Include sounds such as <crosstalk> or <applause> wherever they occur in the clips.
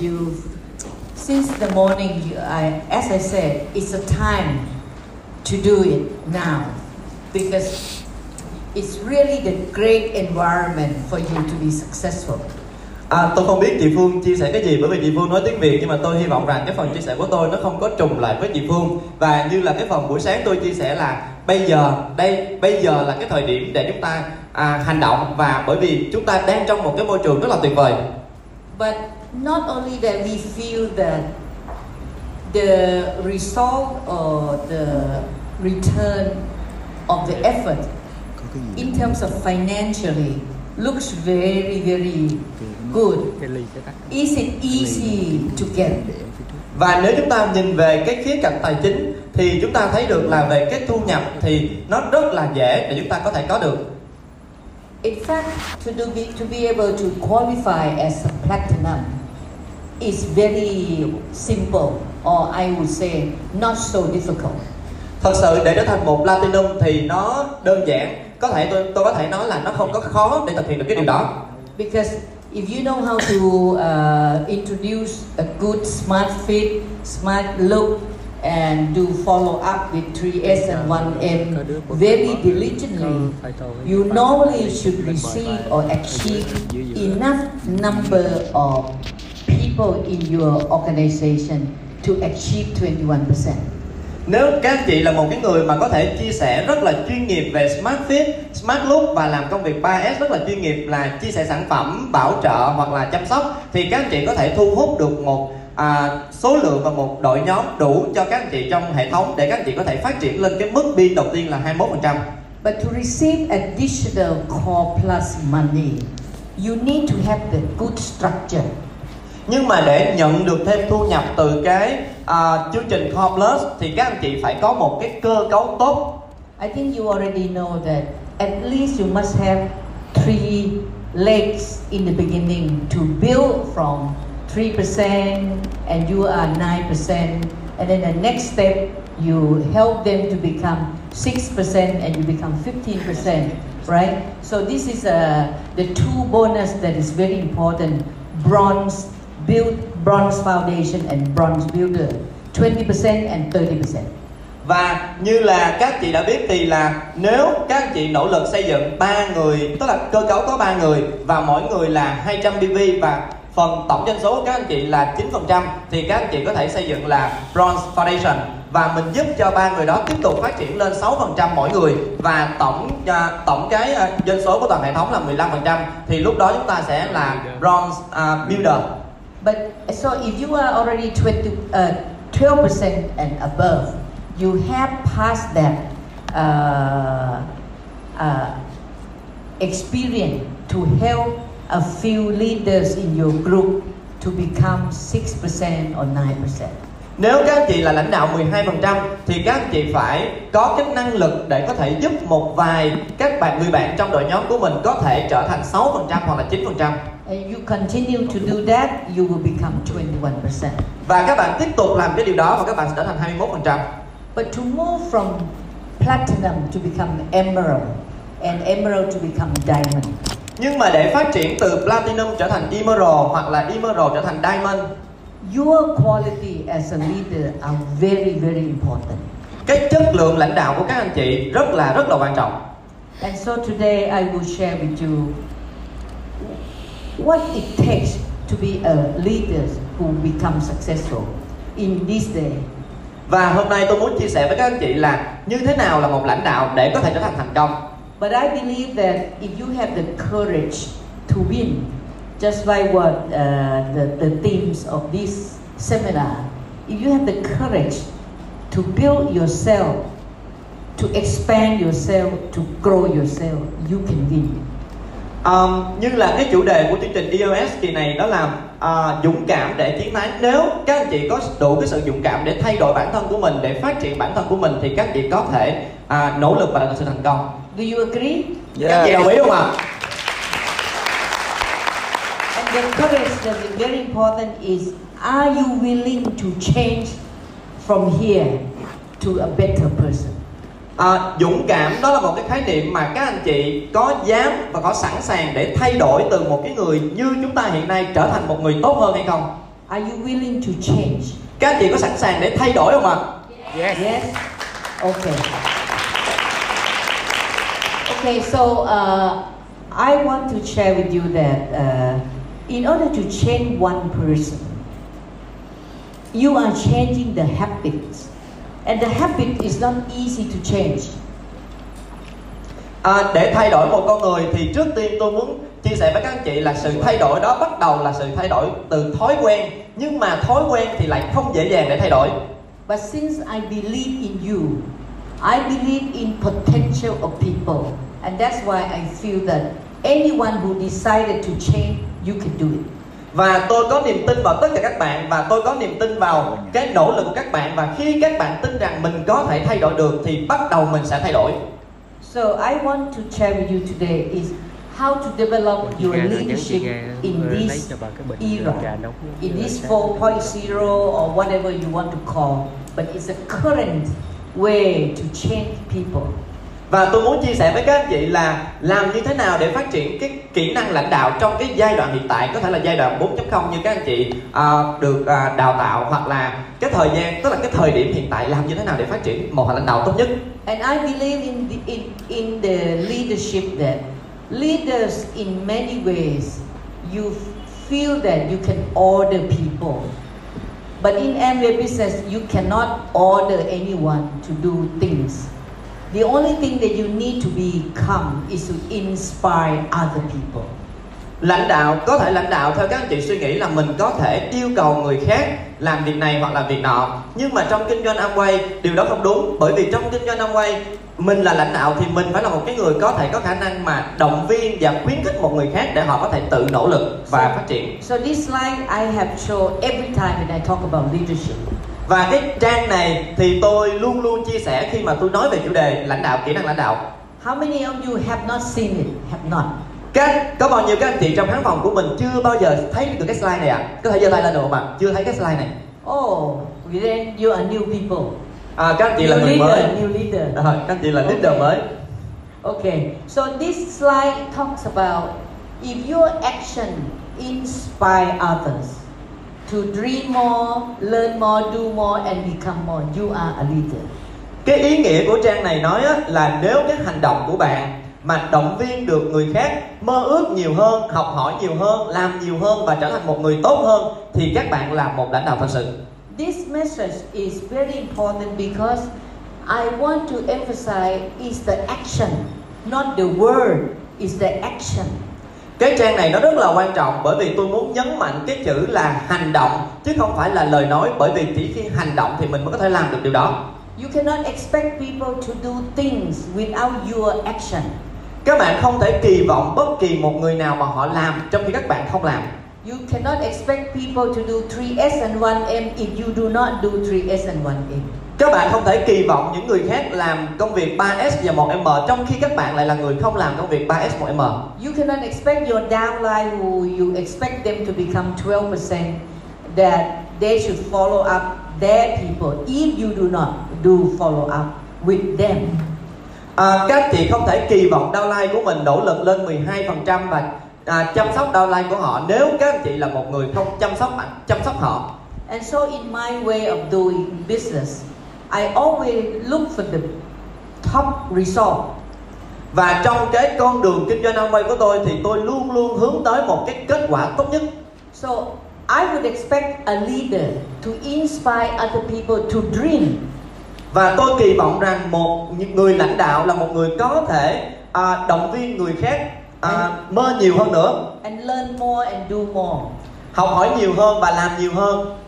You, since the morning, you, I, as I said, it's a time to do it now because it's really the great environment for you to be successful. À, tôi không biết chị Phương chia sẻ cái gì bởi vì chị Phương nói tiếng Việt nhưng mà tôi hy vọng rằng cái phần chia sẻ của tôi nó không có trùng lại với chị Phương. Và như là cái phần buổi sáng tôi chia sẻ là bây giờ đây bây giờ là cái thời điểm để chúng ta à, hành động. Và bởi vì chúng ta đang trong một cái môi trường rất là tuyệt vời. But not only that we feel that the result or the return of the effort in terms of financially looks very very good. Is it easy to get? và nếu chúng ta nhìn về cái khía cạnh tài chính thì chúng ta thấy được là về cái thu nhập thì nó rất là dễ để chúng ta có thể có được In fact, to do be, to be able to qualify as a platinum is very simple, or I would say not so difficult. thật sự để trở thành một platinum thì nó đơn giản có thể tôi tôi có thể nói là nó không có khó để thực hiện được cái điều đó Because if you know how to uh, introduce a good smart fit, smart look, and do follow up with 3S and 1M very diligently, you normally should receive or achieve enough number of people in your organization to achieve 21%. Nếu các anh chị là một cái người mà có thể chia sẻ rất là chuyên nghiệp về Smart Fit, Smart Look và làm công việc 3S rất là chuyên nghiệp là chia sẻ sản phẩm, bảo trợ hoặc là chăm sóc thì các anh chị có thể thu hút được một à, số lượng và một đội nhóm đủ cho các anh chị trong hệ thống để các anh chị có thể phát triển lên cái mức biên đầu tiên là 21%. But to receive additional core plus money, you need to have the good structure. Nhưng mà để nhận được thêm thu nhập từ cái à, chương trình Plus thì các anh chị phải có một cái cơ cấu tốt. I think you already know that at least you must have three legs in the beginning to build from 3% and you are 9% and then the next step you help them to become 6% and you become 15% right? So this is uh, the two bonus that is very important. Bronze build bronze foundation and bronze builder 20% and 30% và như là các chị đã biết thì là nếu các anh chị nỗ lực xây dựng ba người tức là cơ cấu có ba người và mỗi người là 200 BV và phần tổng doanh số của các anh chị là 9% thì các anh chị có thể xây dựng là Bronze Foundation. Và mình giúp cho ba người đó tiếp tục phát triển lên 6% mỗi người và tổng uh, tổng cái uh, doanh số của toàn hệ thống là 15% thì lúc đó chúng ta sẽ là Bronze uh, Builder. But so if you are already 20, uh, 12% and above, you have passed that uh, uh, experience to help a few leaders in your group to become 6% or 9%. Nếu các anh chị là lãnh đạo 12% thì các anh chị phải có cái năng lực để có thể giúp một vài các bạn người bạn trong đội nhóm của mình có thể trở thành 6% hoặc là 9%. And you continue to do that, you will become 21%. Và các bạn tiếp tục làm cái điều đó và các bạn sẽ trở thành 21%. But to move from platinum to become emerald and emerald to become diamond, Nhưng mà để phát triển từ Platinum trở thành Emerald hoặc là Emerald trở thành Diamond Your quality as a leader are very, very important. cái chất lượng lãnh đạo của các anh chị rất là rất là quan trọng. And so today I will share with you what it takes to be a leader who become successful in this day. Và hôm nay tôi muốn chia sẻ với các anh chị là như thế nào là một lãnh đạo để có thể trở thành thành công. But I believe that if you have the courage to win, just like what uh, the, the themes of this seminar, if you have the courage to build yourself, to expand yourself, to grow yourself, you can win. Um, như là cái chủ đề của chương trình EOS kỳ này đó là à, dũng cảm để chiến thắng nếu các anh chị có đủ cái sự dũng cảm để thay đổi bản thân của mình để phát triển bản thân của mình thì các anh chị có thể à, nỗ lực và đạt được sự thành công Do you agree? các anh chị đồng ý không ạ And the courage that is very important is are you willing to change from here to a better person? À, dũng cảm đó là một cái khái niệm mà các anh chị có dám và có sẵn sàng để thay đổi từ một cái người như chúng ta hiện nay trở thành một người tốt hơn hay không Are you willing to change? các anh chị có sẵn sàng để thay đổi không ạ Yes. Yes? Okay. Okay, so uh, I want to share with you that uh, in order to change one person, you are changing the habits. And the habit is not easy to change. À, để thay đổi một con người thì trước tiên tôi muốn chia sẻ với các anh chị là sự thay đổi đó bắt đầu là sự thay đổi từ thói quen nhưng mà thói quen thì lại không dễ dàng để thay đổi But since I believe in you, I believe in potential of people. And that's why I feel that anyone who decided to change, you can do it. Và tôi có niềm tin vào tất cả các bạn và tôi có niềm tin vào cái nỗ lực của các bạn và khi các bạn tin rằng mình có thể thay đổi được thì bắt đầu mình sẽ thay đổi So I want to share with you today is how to develop your leadership in this era, in this sáng. 4.0 or whatever you want to call, but it's a current way to change people và tôi muốn chia sẻ với các anh chị là làm như thế nào để phát triển cái kỹ năng lãnh đạo trong cái giai đoạn hiện tại có thể là giai đoạn 4.0 như các anh chị uh, được uh, đào tạo hoặc là cái thời gian tức là cái thời điểm hiện tại làm như thế nào để phát triển một lãnh đạo tốt nhất And I believe in the, in, in the leadership that leaders in many ways you feel that you can order people. But in Amway business you cannot order anyone to do things. The only thing that you need to become is to inspire other people. lãnh đạo có thể lãnh đạo theo các anh chị suy nghĩ là mình có thể yêu cầu người khác làm việc này hoặc là việc nọ nhưng mà trong kinh doanh Amway điều đó không đúng bởi vì trong kinh doanh Amway mình là lãnh đạo thì mình phải là một cái người có thể có khả năng mà động viên và khuyến khích một người khác để họ có thể tự nỗ lực và phát triển So this slide I have shown every time when I talk about leadership. Và cái trang này thì tôi luôn luôn chia sẻ khi mà tôi nói về chủ đề lãnh đạo kỹ năng lãnh đạo How many of you have not seen it? Have not. các có bao nhiêu các anh chị trong khán phòng của mình chưa bao giờ thấy được cái slide này ạ có thể giơ tay lên được không ạ chưa thấy cái slide này Oh, then you are new people. à, các anh chị là new người leader, mới new leader. Rồi, các anh chị là leader Okay. mới Okay, so this slide talks about if your action inspire others to dream more, learn more, do more, and become more, you are a leader. cái ý nghĩa của trang này nói á, là nếu cái hành động của bạn mà động viên được người khác mơ ước nhiều hơn học hỏi nhiều hơn làm nhiều hơn và trở thành một người tốt hơn thì các bạn là một lãnh đạo thật sự This message is very important because I want to emphasize is the action, not the word, is the action. Cái trang này nó rất là quan trọng bởi vì tôi muốn nhấn mạnh cái chữ là hành động chứ không phải là lời nói bởi vì chỉ khi hành động thì mình mới có thể làm được điều đó You cannot expect people to do things without your action. các bạn không thể kỳ vọng bất kỳ một người nào mà họ làm trong khi các bạn không làm You cannot expect people to do 3S and 1M if you do not do 3S and 1M. Các bạn không thể kỳ vọng những người khác làm công việc 3S và 1M trong khi các bạn lại là người không làm công việc 3S 1M You cannot expect your downline who you expect them to become 12% that they should follow up their people if you do not do follow up with them. À, các chị không thể kỳ vọng downline của mình nỗ lực lên 12% và à, chăm sóc downline của họ nếu các anh chị là một người không chăm sóc chăm sóc họ. And so in my way of doing business, I always look for the top result. Và trong cái con đường kinh doanh Amway của tôi thì tôi luôn luôn hướng tới một cái kết quả tốt nhất. So I would expect a leader to inspire other people to dream Và tôi kỳ vọng rằng một người lãnh đạo là một người có thể à, động viên người khác à, mơ nhiều hơn nữa, and learn more and do more. học hỏi nhiều hơn và làm nhiều hơn.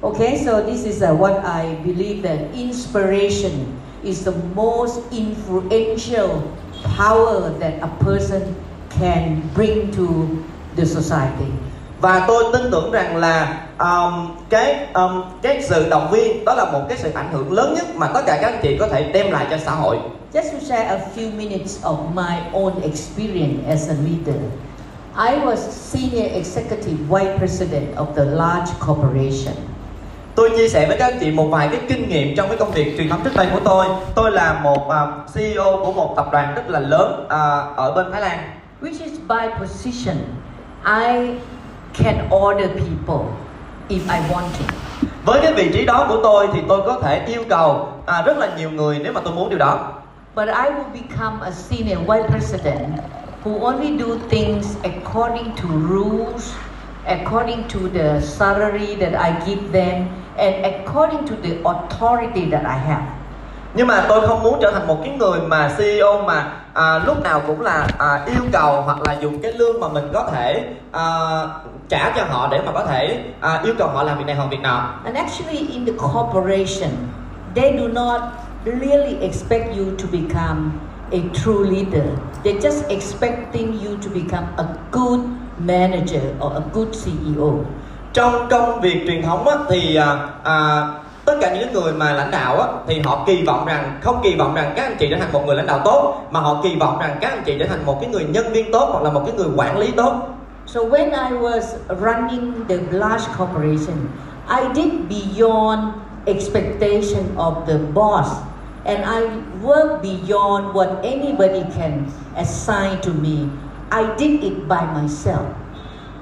Okay, so this is uh, what I believe that inspiration is the most influential power that a person can bring to the society. và tôi tin tưởng rằng là um, cái um, cái sự động viên đó là một cái sự ảnh hưởng lớn nhất mà tất cả các anh chị có thể đem lại cho xã hội Just to share a few minutes of my own experience as a leader, I was senior executive vice president of the large corporation. Tôi chia sẻ với các anh chị một vài cái kinh nghiệm trong cái công việc truyền thống trước đây của tôi. Tôi là một uh, CEO của một tập đoàn rất là lớn uh, ở bên Thái Lan. Which is by position. I can order people if I want to. với cái vị trí đó của tôi thì tôi có thể yêu cầu à, rất là nhiều người nếu mà tôi muốn điều đó. But I will become a senior vice president who only do things according to rules, according to the salary that I give them, and according to the authority that I have. nhưng mà tôi không muốn trở thành một cái người mà CEO mà à, lúc nào cũng là à, yêu cầu hoặc là dùng cái lương mà mình có thể à, trả cho họ để mà có thể à, yêu cầu họ làm việc này hoặc việc nọ And actually, in the corporation, they do not really expect you to become a true leader. They're just expecting you to become a good manager or a good CEO trong công việc truyền thống á, thì à, à, tất cả những người mà lãnh đạo á, thì họ kỳ vọng rằng không kỳ vọng rằng các anh chị trở thành một người lãnh đạo tốt mà họ kỳ vọng rằng các anh chị trở thành một cái người nhân viên tốt hoặc là một cái người quản lý tốt So when I was running the large corporation, I did beyond expectation of the boss and I worked beyond what anybody can assign to me. I did it by myself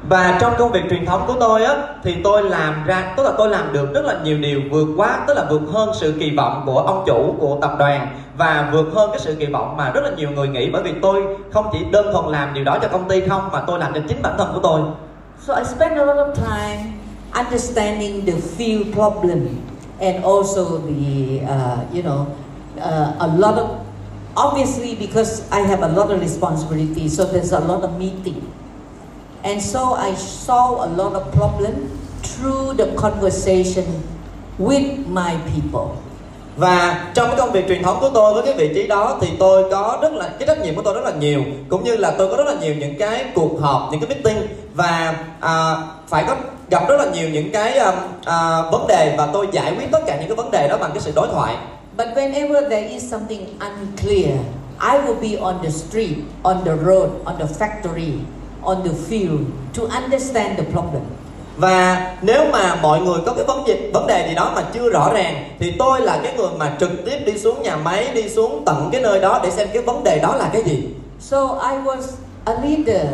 và trong công việc truyền thống của tôi á thì tôi làm ra tức là tôi làm được rất là nhiều điều vượt quá tức là vượt hơn sự kỳ vọng của ông chủ của tập đoàn và vượt hơn cái sự kỳ vọng mà rất là nhiều người nghĩ bởi vì tôi không chỉ đơn thuần làm điều đó cho công ty không mà tôi làm cho chính bản thân của tôi So I spend a lot of time understanding the field problem and also the, uh, you know, uh, a lot of, obviously because I have a lot of responsibility, so there's a lot of meeting. And so I solve a lot of problem through the conversation with my people. và trong cái công việc truyền thống của tôi với cái vị trí đó thì tôi có rất là cái trách nhiệm của tôi rất là nhiều cũng như là tôi có rất là nhiều những cái cuộc họp những cái meeting và à, phải có gặp rất là nhiều những cái um, à, vấn đề và tôi giải quyết tất cả những cái vấn đề đó bằng cái sự đối thoại But whenever there is something unclear, I will be on the street, on the road, on the factory, on the field to understand the problem. và nếu mà mọi người có cái vấn đề vấn đề gì đó mà chưa rõ ràng thì tôi là cái người mà trực tiếp đi xuống nhà máy đi xuống tận cái nơi đó để xem cái vấn đề đó là cái gì So I was a leader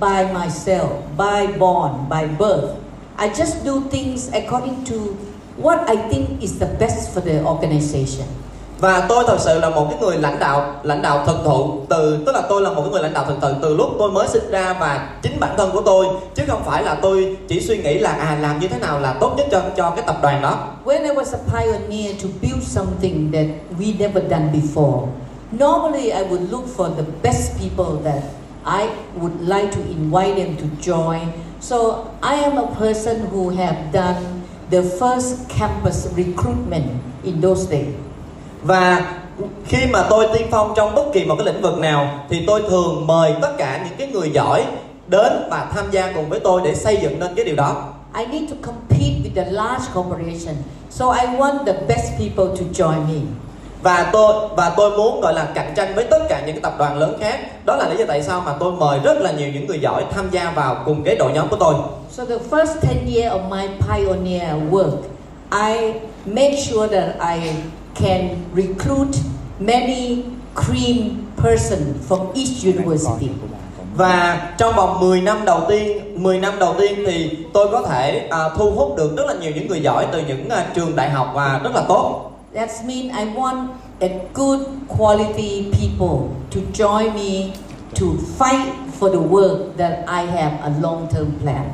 by myself, by born, by birth. I just do things according to what I think is the best for the organization và tôi thật sự là một cái người lãnh đạo lãnh đạo thực thụ từ tức là tôi là một cái người lãnh đạo thực thụ từ lúc tôi mới sinh ra và chính bản thân của tôi chứ không phải là tôi chỉ suy nghĩ là à làm như thế nào là tốt nhất cho cho cái tập đoàn đó When I was a pioneer to build something that we never done before, normally I would look for the best people that I would like to invite them to join. So I am a person who have done the first campus recruitment in those days và khi mà tôi tiên phong trong bất kỳ một cái lĩnh vực nào thì tôi thường mời tất cả những cái người giỏi đến và tham gia cùng với tôi để xây dựng nên cái điều đó I need to compete with the large corporation. So I want the best people to join me. và tôi và tôi muốn gọi là cạnh tranh với tất cả những cái tập đoàn lớn khác đó là lý do tại sao mà tôi mời rất là nhiều những người giỏi tham gia vào cùng cái đội nhóm của tôi So the first 10 years of my pioneer work, I make sure that I can recruit many cream person from each university. và trong vòng 10 năm đầu tiên 10 năm đầu tiên thì tôi có thể uh, thu hút được rất là nhiều những người giỏi từ những uh, trường đại học và rất là tốt That means I want a good quality people to join me to fight for the work that I have a long-term plan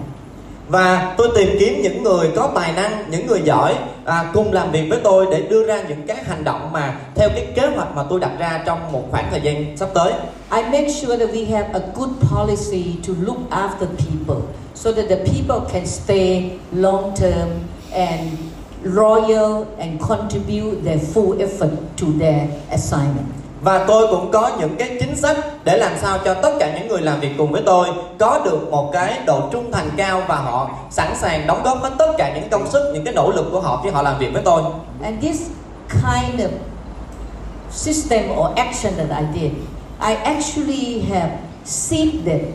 và tôi tìm kiếm những người có tài năng những người giỏi à, cùng làm việc với tôi để đưa ra những cái hành động mà theo cái kế hoạch mà tôi đặt ra trong một khoảng thời gian sắp tới I make sure that we have a good policy to look after people so that the people can stay long term and loyal and contribute their full effort to their assignment và tôi cũng có những cái chính sách để làm sao cho tất cả những người làm việc cùng với tôi có được một cái độ trung thành cao và họ sẵn sàng đóng góp hết tất cả những công sức những cái nỗ lực của họ khi họ làm việc với tôi And this kind of system or action that I did, I actually have seeded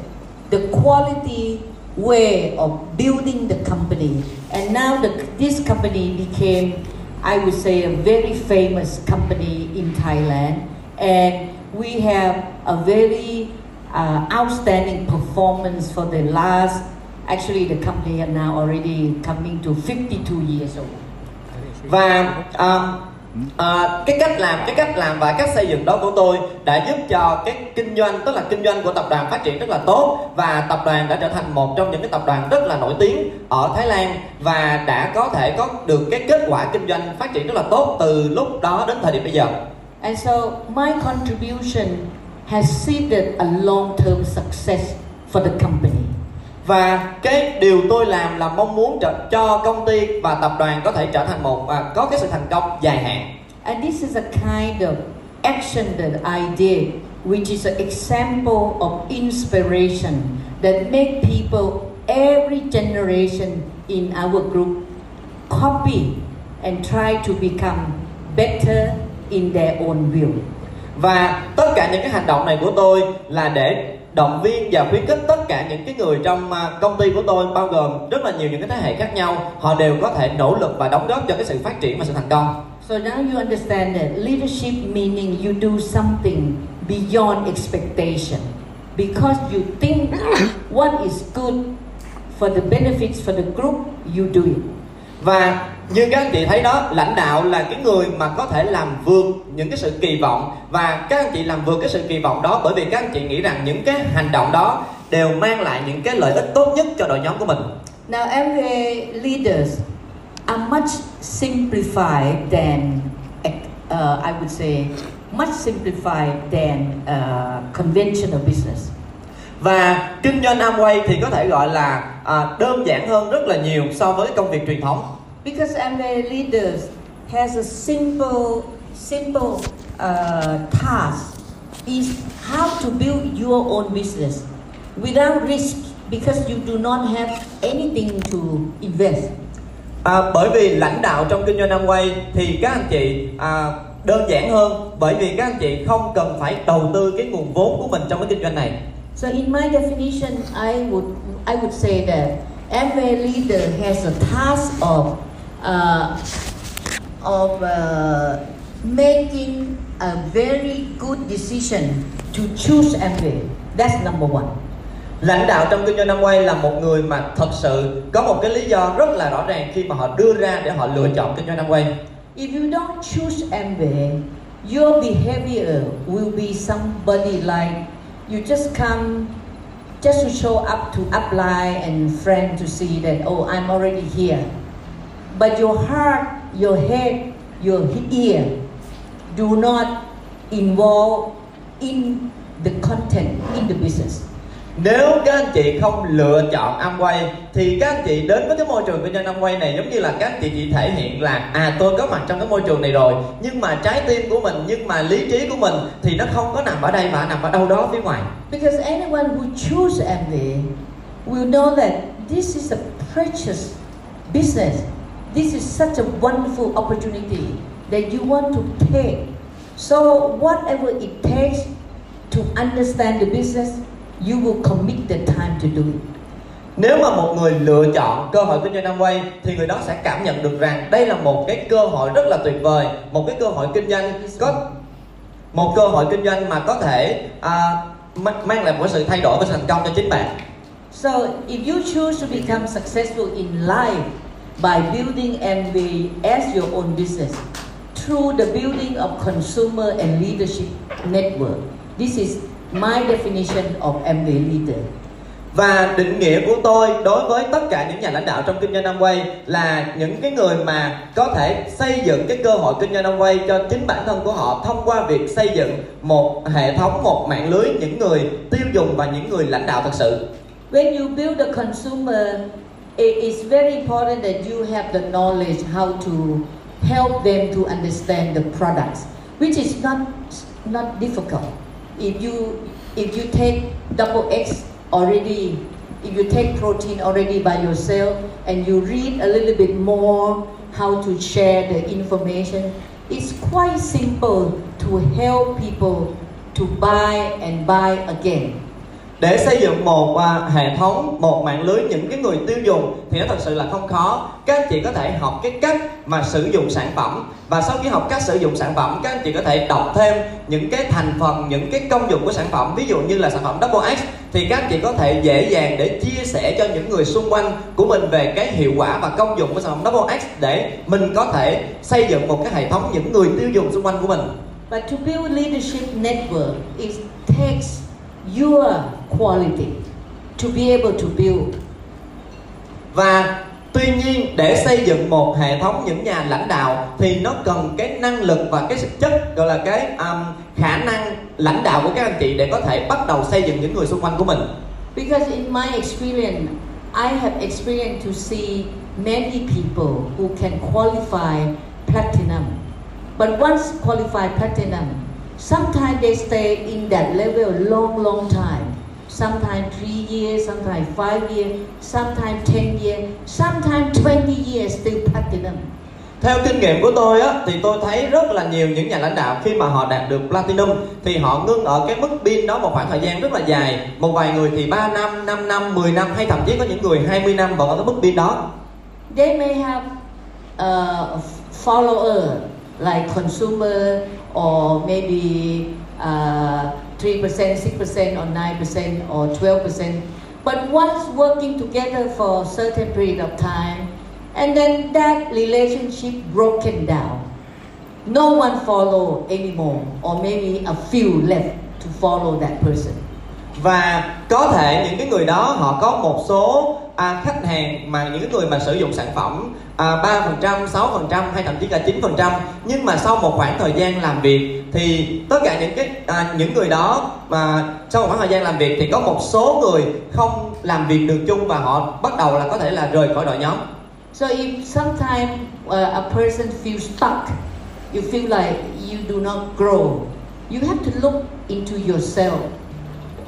the quality way of building the company. And now the, this company became, I would say, a very famous company in Thailand. And we have a very uh, outstanding performance for the last Actually, the company are now already coming to 52 years old. và à, à, cái cách làm cái cách làm và cách xây dựng đó của tôi đã giúp cho cái kinh doanh tức là kinh doanh của tập đoàn phát triển rất là tốt và tập đoàn đã trở thành một trong những cái tập đoàn rất là nổi tiếng ở Thái Lan và đã có thể có được cái kết quả kinh doanh phát triển rất là tốt từ lúc đó đến thời điểm bây giờ And so my contribution has seeded a long-term success for the company. và cái điều tôi làm là mong muốn cho công ty và tập đoàn có thể trở thành một à, có cái sự thành công dài hạn And this is a kind of action that I did, which is an example of inspiration that make people, every generation in our group, copy and try to become better in their own will. và tất cả những cái hành động này của tôi là để động viên và khuyến khích tất cả những cái người trong à, công ty của tôi bao gồm rất là nhiều những cái thế hệ khác nhau họ đều có thể nỗ lực và đóng góp cho cái sự phát triển và sự thành công So now you understand that leadership meaning you do something beyond expectation because you think what is good for the benefits for the group, you do it. và như các anh chị thấy đó lãnh đạo là cái người mà có thể làm vượt những cái sự kỳ vọng. Và các anh chị làm vượt cái sự kỳ vọng đó bởi vì các anh chị nghĩ rằng những cái hành động đó đều mang lại những cái lợi ích tốt nhất cho đội nhóm của mình. Now, MBA leaders are much simplified than, uh, I would say, much simplified than uh, conventional business. và kinh doanh Amway thì có thể gọi là à, đơn giản hơn rất là nhiều so với công việc truyền thống Because MBA leaders has a simple, simple uh, task is how to build your own business without risk because you do not have anything to invest. à, bởi vì lãnh đạo trong kinh doanh Amway thì các anh chị à, đơn giản hơn bởi vì các anh chị không cần phải đầu tư cái nguồn vốn của mình trong cái kinh doanh này So in my definition, I would I would say that every leader has a task of uh, of uh, making a very good decision to choose MBA. That's number one. lãnh đạo trong kinh doanh Amway là một người mà thật sự có một cái lý do rất là rõ ràng khi mà họ đưa ra để họ lựa chọn kinh doanh Amway If you don't choose MBA, your behavior will be somebody like you just come just to show up to upline and friend to see that oh I'm already here. But your heart, your head, your ear do not involve in the content in the business. Nếu các anh chị không lựa chọn Amway thì các anh chị đến với cái môi trường kinh doanh Amway này giống như là các anh chị chỉ thể hiện là à tôi có mặt trong cái môi trường này rồi nhưng mà trái tim của mình nhưng mà lý trí của mình thì nó không có nằm ở đây mà nằm ở đâu đó phía ngoài. Because anyone who choose MBA will know that this is a precious business. This is such a wonderful opportunity that you want to take. So whatever it takes to understand the business, you will commit the time to do it. Nếu mà một người lựa chọn cơ hội kinh doanh Amway thì người đó sẽ cảm nhận được rằng đây là một cái cơ hội rất là tuyệt vời, một cái cơ hội kinh doanh có một cơ hội kinh doanh mà có thể ma- mang lại một sự thay đổi và thành công cho chính bạn. So if you choose to become successful in life by building MBA as your own business through the building of consumer and leadership network, this is my definition of MBA leader. Và định nghĩa của tôi đối với tất cả những nhà lãnh đạo trong kinh doanh Amway là những cái người mà có thể xây dựng cái cơ hội kinh doanh Amway cho chính bản thân của họ thông qua việc xây dựng một hệ thống, một mạng lưới những người tiêu dùng và những người lãnh đạo thật sự. When you build a consumer, it is very important that you have the knowledge how to help them to understand the products, which is not not difficult. If you if you take double X already, if you take protein already by yourself and you read a little bit more how to share the information, it's quite simple to help people to buy and buy again. Để xây dựng một à, hệ thống một mạng lưới những cái người tiêu dùng thì nó thật sự là không khó. Các anh chị có thể học cái cách mà sử dụng sản phẩm. Và sau khi học cách sử dụng sản phẩm các anh chị có thể đọc thêm những cái thành phần những cái công dụng của sản phẩm. Ví dụ như là sản phẩm Double X thì các anh chị có thể dễ dàng để chia sẻ cho những người xung quanh của mình về cái hiệu quả và công dụng của sản phẩm Double X để mình có thể xây dựng một cái hệ thống những người tiêu dùng xung quanh của mình. But to build leadership network, it takes your quality to be able to build. và tuy nhiên để xây dựng một hệ thống những nhà lãnh đạo thì nó cần cái năng lực và cái chất gọi là cái um, khả năng lãnh đạo của các anh chị để có thể bắt đầu xây dựng những người xung quanh của mình Because in my experience, I have experienced to see many people who can qualify platinum. But once qualified platinum, sometimes they stay in that level a long, long time. Sometimes three years, sometimes five years, sometimes ten years, sometimes 20 years still platinum. theo kinh nghiệm của tôi á thì tôi thấy rất là nhiều những nhà lãnh đạo khi mà họ đạt được platinum thì họ ngưng ở cái mức pin đó một khoảng thời gian rất là dài một vài người thì 3 năm 5 năm 10 năm hay thậm chí có những người 20 năm vẫn ở cái mức pin đó They may have a follower like consumer or maybe uh, 3%, 6% or 9% or 12%. But once working together for a certain period of time, and then that relationship broken down. No one follow anymore, or maybe a few left to follow that person. Và có thể những cái người đó họ có một số à, khách hàng mà những cái người mà sử dụng sản phẩm à, 3%, 6% hay thậm chí cả 9% nhưng mà sau một khoảng thời gian làm việc thì tất cả những cái à, những người đó mà sau một khoảng thời gian làm việc thì có một số người không làm việc được chung và họ bắt đầu là có thể là rời khỏi đội nhóm So if sometimes uh, a person feels stuck, you feel like you do not grow, you have to look into yourself.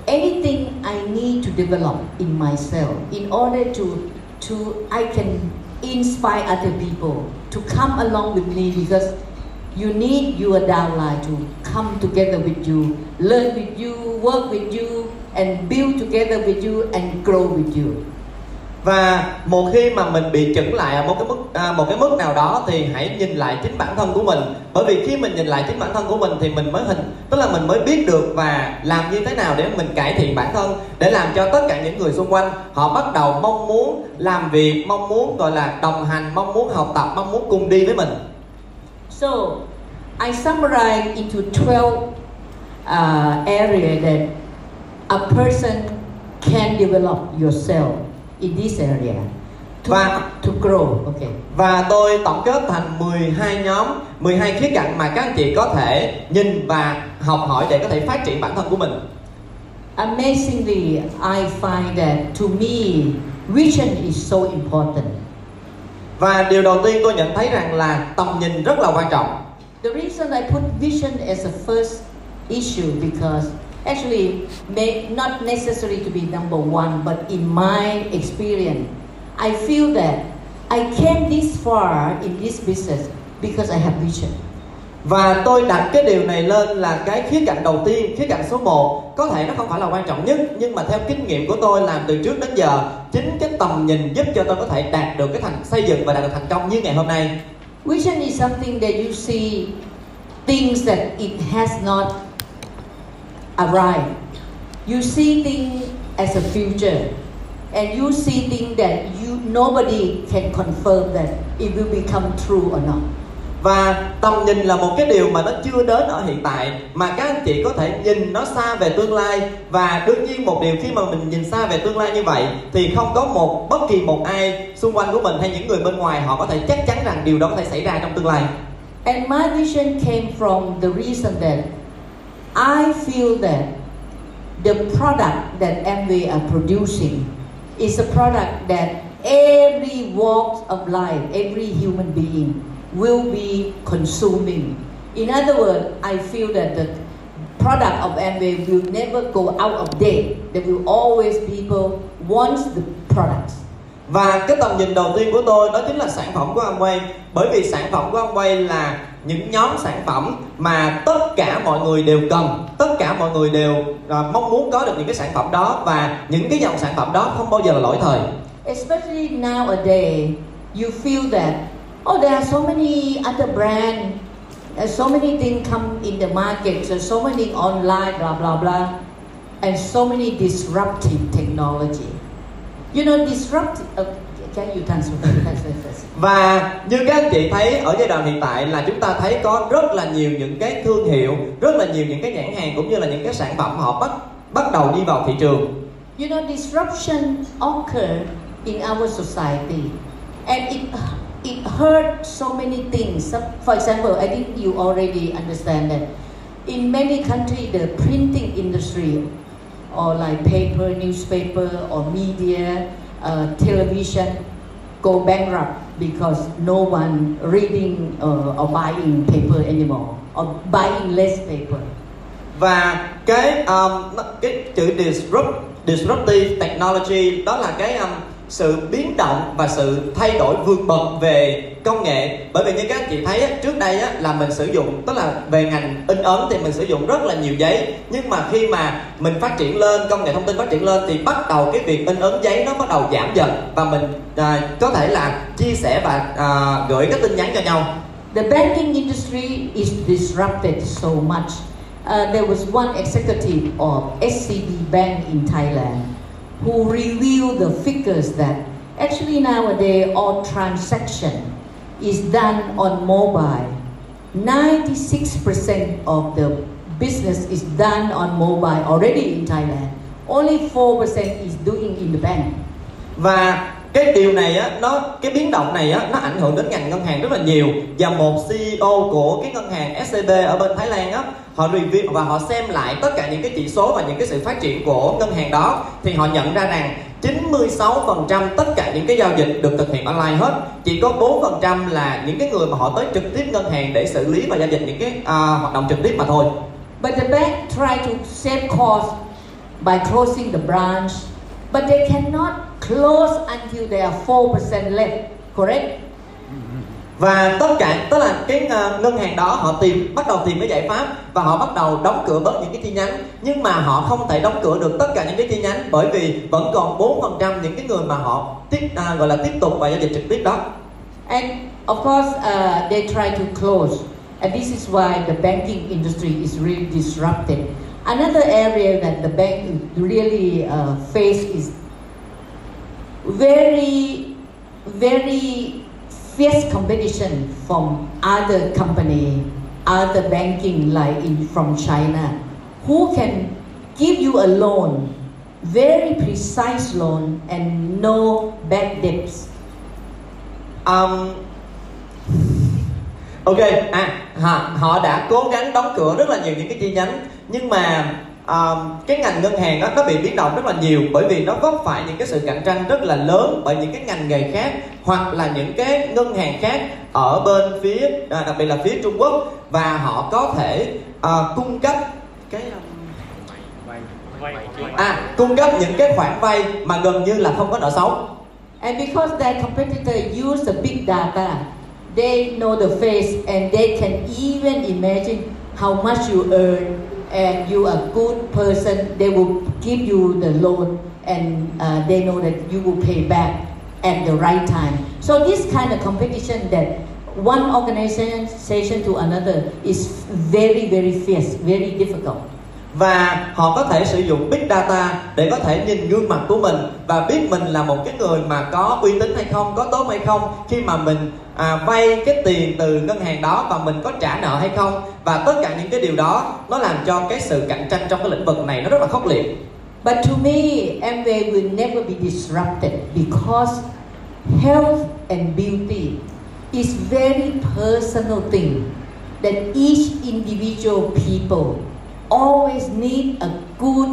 Anything I need to develop in myself in order to to I can inspire other people to come along with me because you need your downline to come together with you, learn with you, work with you, and build together with you and grow with you. Và một khi mà mình bị chững lại ở một cái mức à, một cái mức nào đó thì hãy nhìn lại chính bản thân của mình. Bởi vì khi mình nhìn lại chính bản thân của mình thì mình mới hình tức là mình mới biết được và làm như thế nào để mình cải thiện bản thân để làm cho tất cả những người xung quanh họ bắt đầu mong muốn làm việc mong muốn gọi là đồng hành mong muốn học tập mong muốn cùng đi với mình. So, I summarize into 12 uh, à, area that a person can develop yourself in this area to, Và- to grow. Okay. và tôi tổng kết thành 12 nhóm 12 khía cạnh mà các anh chị có thể nhìn và học hỏi để có thể phát triển bản thân của mình Amazingly, I find that to me, vision is so important. và điều đầu tiên tôi nhận thấy rằng là tầm nhìn rất là quan trọng The reason I put vision as a first issue because actually may not necessary to be number one, but in my experience, I feel that I came this far in this business because I have vision. Và tôi đặt cái điều này lên là cái khía cạnh đầu tiên, khía cạnh số 1 Có thể nó không phải là quan trọng nhất Nhưng mà theo kinh nghiệm của tôi làm từ trước đến giờ Chính cái tầm nhìn giúp cho tôi có thể đạt được cái thành xây dựng và đạt được thành công như ngày hôm nay Vision is something that you see things that it has not arrived. You see things as a future, and you see things that you nobody can confirm that it will become true or not. Và tầm nhìn là một cái điều mà nó chưa đến ở hiện tại Mà các anh chị có thể nhìn nó xa về tương lai Và đương nhiên một điều khi mà mình nhìn xa về tương lai như vậy Thì không có một bất kỳ một ai xung quanh của mình hay những người bên ngoài Họ có thể chắc chắn rằng điều đó có thể xảy ra trong tương lai And my vision came from the reason that I feel that the product that Amway are producing is a product that every walk of life, every human being will be consuming. In other words, I feel that the product of Amway will never go out of date. There will always people want the products. Và cái tầm nhìn đầu tiên của tôi đó chính là sản phẩm của Amway bởi vì sản phẩm của Amway là những nhóm sản phẩm mà tất cả mọi người đều cần. Tất cả mọi người đều à, mong muốn có được những cái sản phẩm đó. Và những cái dòng sản phẩm đó không bao giờ là lỗi thời. Especially nowadays, you feel that oh, there are so many other brand there's so many things come in the market, there's so many online, blah blah blah, and so many disruptive technology. You know, disruptive. Uh, can you translate? first? Và như các anh chị thấy ở giai đoạn hiện tại là chúng ta thấy có rất là nhiều những cái thương hiệu, rất là nhiều những cái nhãn hàng cũng như là những cái sản phẩm họ bắt bắt đầu đi vào thị trường. You know, disruption occur in our society, and it it hurt so many things. For example, I think you already understand that in many countries, the printing industry, or like paper, newspaper, or media, uh, television, go bankrupt because no one reading uh, or buying paper anymore, or buying less paper. và cái um, cái chữ disrupt disruptive technology đó là cái um, sự biến động và sự thay đổi vượt bậc về công nghệ. Bởi vì như các anh chị thấy trước đây là mình sử dụng tức là về ngành in ấn thì mình sử dụng rất là nhiều giấy. Nhưng mà khi mà mình phát triển lên công nghệ thông tin phát triển lên thì bắt đầu cái việc in ấn giấy nó bắt đầu giảm dần. Và mình à, có thể là chia sẻ và à, gửi các tin nhắn cho nhau. The banking industry is disrupted so much. Uh, there was one executive of SCB Bank in Thailand. Who reveal the figures that actually nowadays all transaction is done on mobile. 96% of the business is done on mobile already in Thailand. Only 4% is doing in the bank. và cái điều này á nó cái biến động này á nó ảnh hưởng đến ngành ngân hàng rất là nhiều. Và một CEO của cái ngân hàng SCB ở bên Thái Lan á họ review và họ xem lại tất cả những cái chỉ số và những cái sự phát triển của ngân hàng đó. Thì họ nhận ra rằng 96% tất cả những cái giao dịch được thực hiện online hết. Chỉ có 4% là những cái người mà họ tới trực tiếp ngân hàng để xử lý và giao dịch những cái uh, hoạt động trực tiếp mà thôi. But the bank try to save cost by closing the branch, but they cannot close until there are 4% left, correct? và tất cả tức là cái ờ, ngân hàng đó họ tìm bắt đầu tìm cái giải pháp và họ bắt đầu đóng cửa bớt những cái chi nhánh nhưng mà họ không thể đóng cửa được tất cả những cái chi nhánh bởi vì vẫn còn 4% những cái người mà họ tiếp à, gọi là tiếp tục và giao dịch trực tiếp đó And of course, uh, they try to close. And this is why the banking industry is really disrupted. Another area that the bank really uh, face is very, very fierce competition from other company, other banking like in, from China, who can give you a loan, very precise loan and no bad debts. Um, ok à họ, họ đã cố gắng đóng cửa rất là nhiều những cái chi nhánh nhưng mà uh, cái ngành ngân hàng đó nó bị biến động rất là nhiều bởi vì nó vấp phải những cái sự cạnh tranh rất là lớn bởi những cái ngành nghề khác hoặc là những cái ngân hàng khác ở bên phía à, đặc biệt là phía Trung Quốc và họ có thể uh, cung cấp cái à cung cấp những cái khoản vay mà gần như là không có nợ xấu. And because their competitor use the big data, they know the face and they can even imagine how much you earn and you are a good person. They will give you the loan and uh, they know that you will pay back at the right time. So this kind of competition that one organization to another is very, very fierce, very difficult. Và họ có thể sử dụng big data để có thể nhìn gương mặt của mình và biết mình là một cái người mà có uy tín hay không có tốt hay không khi mà mình à, vay cái tiền từ ngân hàng đó và mình có trả nợ hay không. Và tất cả những cái điều đó nó làm cho cái sự cạnh tranh trong cái lĩnh vực này nó rất là khốc liệt. But to me, Amway will never be disrupted because health and beauty is very personal thing that each individual people always need a good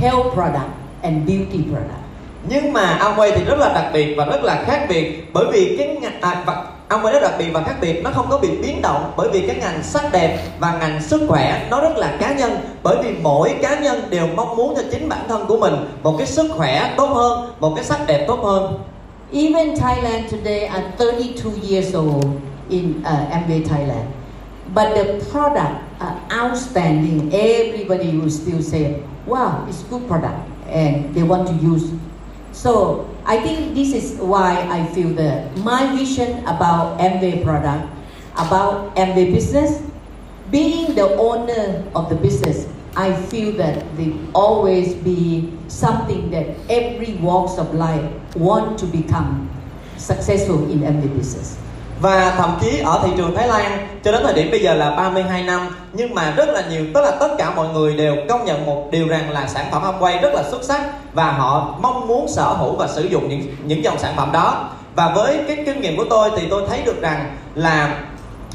health product and beauty product. nhưng mà Amway thì rất là đặc biệt và rất là khác biệt bởi vì cái ngành à, và Amway rất đặc biệt và khác biệt nó không có bị biến động bởi vì cái ngành sắc đẹp và ngành sức khỏe nó rất là cá nhân bởi vì mỗi cá nhân đều mong muốn cho chính bản thân của mình một cái sức khỏe tốt hơn một cái sắc đẹp tốt hơn Even Thailand today are 32 years old in uh, Amway Thailand. But the product are outstanding. Everybody will still say, wow, it's good product and they want to use. So I think this is why I feel that my vision about Amway product, about Amway business, being the owner of the business, I feel that they always be something that every walks of life want to become successful in Amway business. Và thậm chí ở thị trường Thái Lan cho đến thời điểm bây giờ là 32 năm Nhưng mà rất là nhiều, tức là tất cả mọi người đều công nhận một điều rằng là sản phẩm Amway rất là xuất sắc Và họ mong muốn sở hữu và sử dụng những những dòng sản phẩm đó. Và với cái kinh nghiệm của tôi thì tôi thấy được rằng là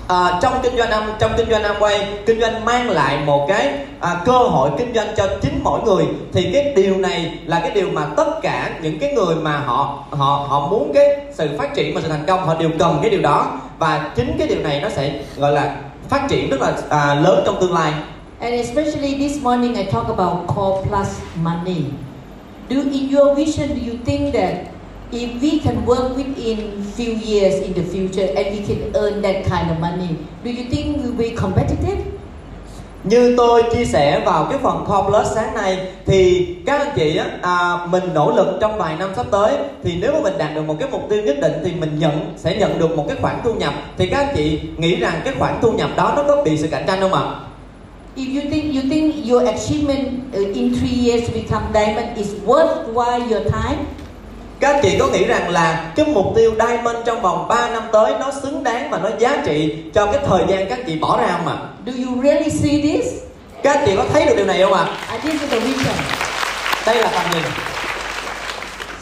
à, trong kinh doanh âm trong kinh doanh Amway kinh doanh mang lại một cái à, cơ hội kinh doanh cho chính mỗi người thì cái điều này là cái điều mà tất cả những cái người mà họ họ họ muốn cái sự phát triển và sự thành công họ đều cần cái điều đó và chính cái điều này nó sẽ gọi là phát triển rất là à, lớn trong tương lai And especially this morning, I talk about core plus money. Do in your vision, do you think that if we can work within few years in the future and we can earn that kind of money, do you think we'll be competitive? Như tôi chia sẻ vào cái phần Core Plus sáng nay thì các anh chị á, à, mình nỗ lực trong vài năm sắp tới thì nếu mà mình đạt được một cái mục tiêu nhất định thì mình nhận sẽ nhận được một cái khoản thu nhập thì các anh chị nghĩ rằng cái khoản thu nhập đó nó có bị sự cạnh tranh không ạ? If you think you think your achievement uh, in three years to become diamond is worthwhile your time, Các anh chị có nghĩ rằng là cái mục tiêu Diamond trong vòng 3 năm tới nó xứng đáng và nó giá trị cho cái thời gian các anh chị bỏ ra không ạ? do you really see this? Các anh chị có thấy được điều này không ạ? Uh, this is the vision. Đây là tầm nhìn.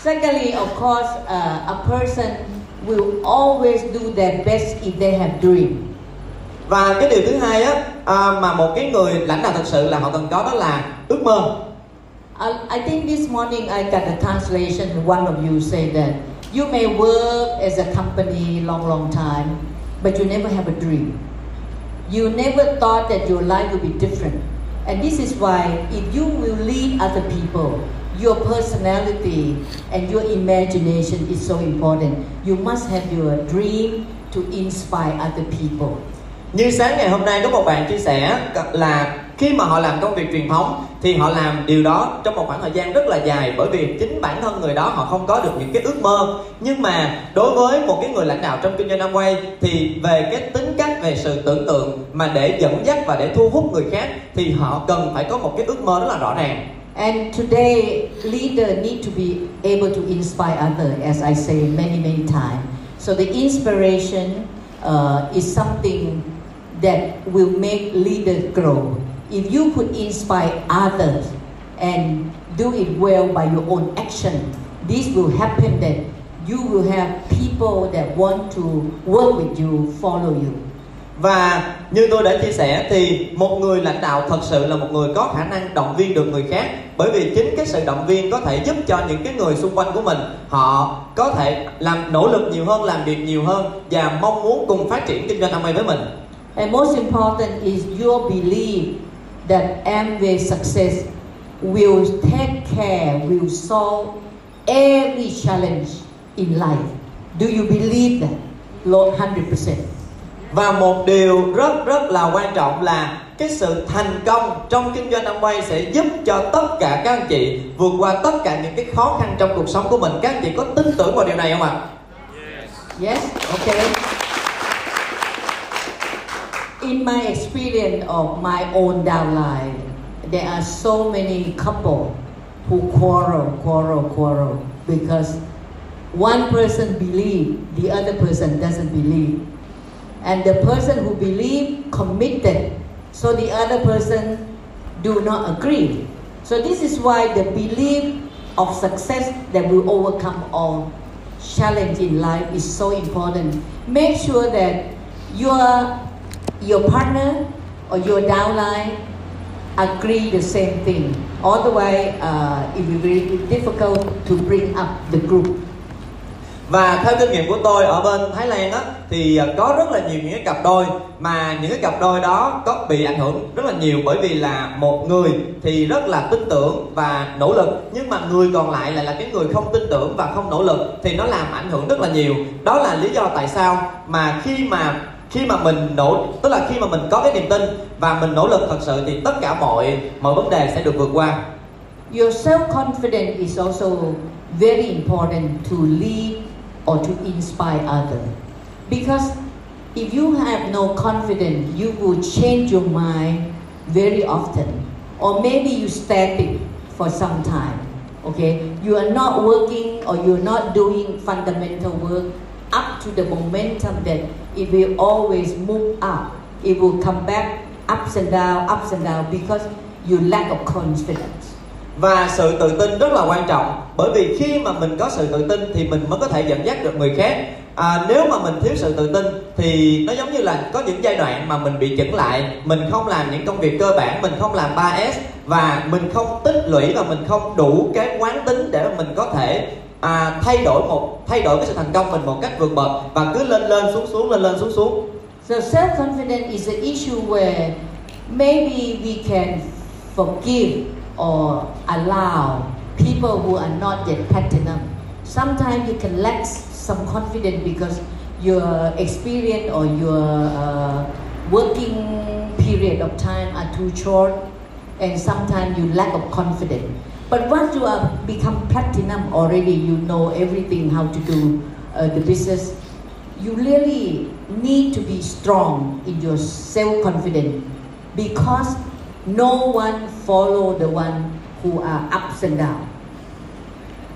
Secondly, of course, uh, a person will always do their best if they have dream. Và cái điều thứ hai á à, mà một cái người lãnh đạo thật sự là họ cần có đó là ước mơ. I, I think this morning I got a translation. One of you said that you may work as a company long, long time, but you never have a dream. You never thought that your life would be different. And this is why if you will lead other people, your personality and your imagination is so important. You must have your dream to inspire other people. Như sáng ngày hôm nay có một bạn chia sẻ là khi mà họ làm công việc truyền thống thì họ làm điều đó trong một khoảng thời gian rất là dài bởi vì chính bản thân người đó họ không có được những cái ước mơ nhưng mà đối với một cái người lãnh đạo trong kinh doanh Amway thì về cái tính cách về sự tưởng tượng mà để dẫn dắt và để thu hút người khác thì họ cần phải có một cái ước mơ rất là rõ ràng And today, leader need to be able to inspire others, as I say many, many times. So the inspiration uh, is something that will make leaders grow. If you could inspire others and do it well by your own action, this will happen that you will have people that want to work with you, follow you. Và như tôi đã chia sẻ thì một người lãnh đạo thật sự là một người có khả năng động viên được người khác bởi vì chính cái sự động viên có thể giúp cho những cái người xung quanh của mình họ có thể làm nỗ lực nhiều hơn, làm việc nhiều hơn và mong muốn cùng phát triển kinh doanh Amway với mình. And most important is your belief that Amway success will take care, will solve every challenge in life. Do you believe that? Lord, 100%. Và một điều rất rất là quan trọng là cái sự thành công trong kinh doanh Amway sẽ giúp cho tất cả các anh chị vượt qua tất cả những cái khó khăn trong cuộc sống của mình. Các anh chị có tin tưởng vào điều này không ạ? Yes? Okay. In my experience of my own downline, there are so many couple who quarrel, quarrel, quarrel because one person believe, the other person doesn't believe. And the person who believe committed, so the other person do not agree. So this is why the belief of success that will overcome all challenge in life is so important. Make sure that your your partner or your downline agree the same thing. Otherwise, uh, it will be difficult to bring up the group. và theo kinh nghiệm của tôi ở bên Thái Lan á thì à, có rất là nhiều những cái cặp đôi mà những cái cặp đôi đó có bị ảnh hưởng rất là nhiều bởi vì là một người thì rất là tin tưởng và nỗ lực nhưng mà người còn lại lại là cái người không tin tưởng và không nỗ lực thì nó làm ảnh hưởng rất là nhiều đó là lý do tại sao mà khi mà khi mà mình nỗ tức là khi mà mình có cái niềm tin và mình nỗ lực thật sự thì tất cả mọi mọi vấn đề sẽ được vượt qua Your self confidence is also very important to lead or to inspire others. Because if you have no confidence, you will change your mind very often. Or maybe you static for some time. Okay? You are not working or you're not doing fundamental work up to the momentum that it will always move up. It will come back ups and down, ups and down because you lack of confidence. và sự tự tin rất là quan trọng bởi vì khi mà mình có sự tự tin thì mình mới có thể dẫn dắt được người khác à, nếu mà mình thiếu sự tự tin thì nó giống như là có những giai đoạn mà mình bị chững lại mình không làm những công việc cơ bản mình không làm 3S và mình không tích lũy và mình không đủ cái quán tính để mà mình có thể à, thay đổi một thay đổi cái sự thành công mình một cách vượt bậc và cứ lên lên xuống xuống lên lên xuống xuống So self confidence is an issue where maybe we can forgive or allow people who are not yet platinum. Sometimes you can lack some confidence because your experience or your uh, working period of time are too short and sometimes you lack of confidence. But once you are become platinum already, you know everything how to do uh, the business. You really need to be strong in your self confidence because no one follow the one who are ups and down.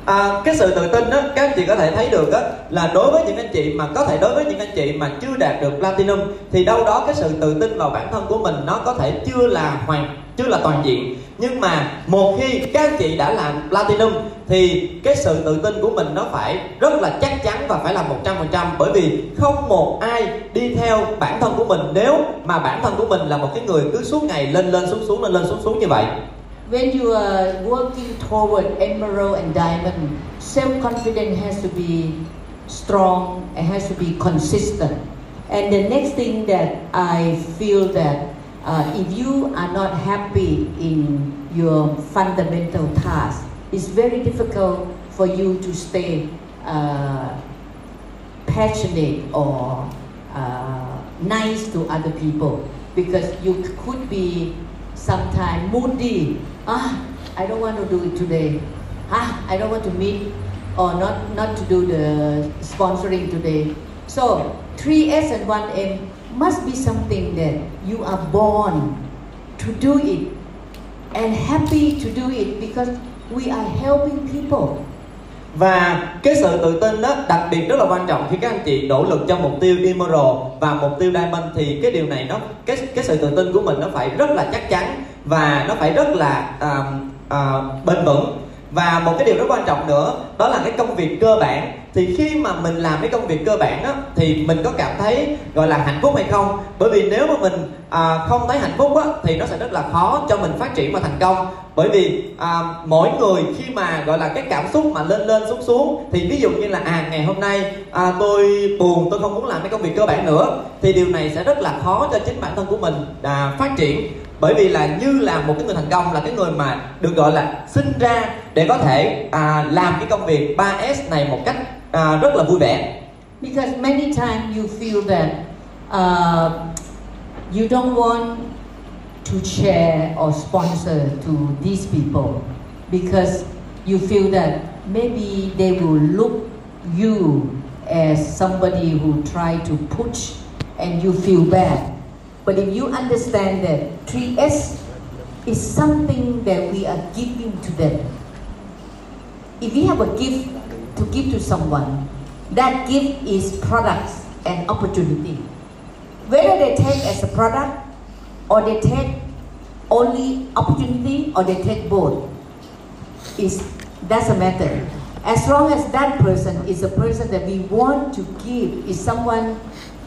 À, cái sự tự tin đó các anh chị có thể thấy được á là đối với những anh chị mà có thể đối với những anh chị mà chưa đạt được platinum thì đâu đó cái sự tự tin vào bản thân của mình nó có thể chưa là hoàn chưa là toàn diện nhưng mà một khi các anh chị đã làm platinum thì cái sự tự tin của mình nó phải rất là chắc chắn và phải là 100% bởi vì không một ai đi theo bản thân của mình. Nếu mà bản thân của mình là một cái người cứ suốt ngày lên lên xuống xuống lên lên xuống xuống như vậy. When you are working toward emerald and diamond, self confidence has to be strong and has to be consistent. And the next thing that I feel that uh, if you are not happy in your fundamental task, it's very difficult for you to stay uh, passionate or uh, nice to other people because you could be sometimes moody. Ah, I don't want to do it today. Ah, I don't want to meet or not, not to do the sponsoring today. So 3S and 1M must be something that you are born to do it and happy to do it because we are helping people. và cái sự tự tin đó đặc biệt rất là quan trọng khi các anh chị nỗ lực cho mục tiêu Emerald và mục tiêu Diamond thì cái điều này nó cái cái sự tự tin của mình nó phải rất là chắc chắn và nó phải rất là uh, uh, bền vững và một cái điều rất quan trọng nữa đó là cái công việc cơ bản. Thì khi mà mình làm cái công việc cơ bản á thì mình có cảm thấy gọi là hạnh phúc hay không? Bởi vì nếu mà mình à, không thấy hạnh phúc á thì nó sẽ rất là khó cho mình phát triển và thành công. Bởi vì à, mỗi người khi mà gọi là cái cảm xúc mà lên lên xuống xuống thì ví dụ như là à ngày hôm nay à, tôi buồn tôi không muốn làm cái công việc cơ bản nữa thì điều này sẽ rất là khó cho chính bản thân của mình à, phát triển bởi vì là như là một cái người thành công là cái người mà được gọi là sinh ra để có thể à, làm cái công việc 3S này một cách à, rất là vui vẻ Because many times you feel that uh, you don't want to share or sponsor to these people because you feel that maybe they will look you as somebody who try to push and you feel bad. But if you understand that 3S is something that we are giving to them. If we have a gift to give to someone, that gift is products and opportunity. Whether they take as a product or they take only opportunity or they take both, is doesn't matter. As long as that person is a person that we want to give, is someone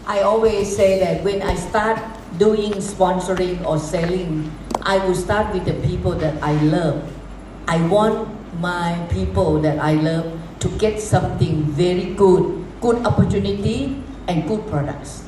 I always say that when I start doing sponsoring or selling, I will start with the people that I love. I want my people that I love to get something very good, good opportunity and good products.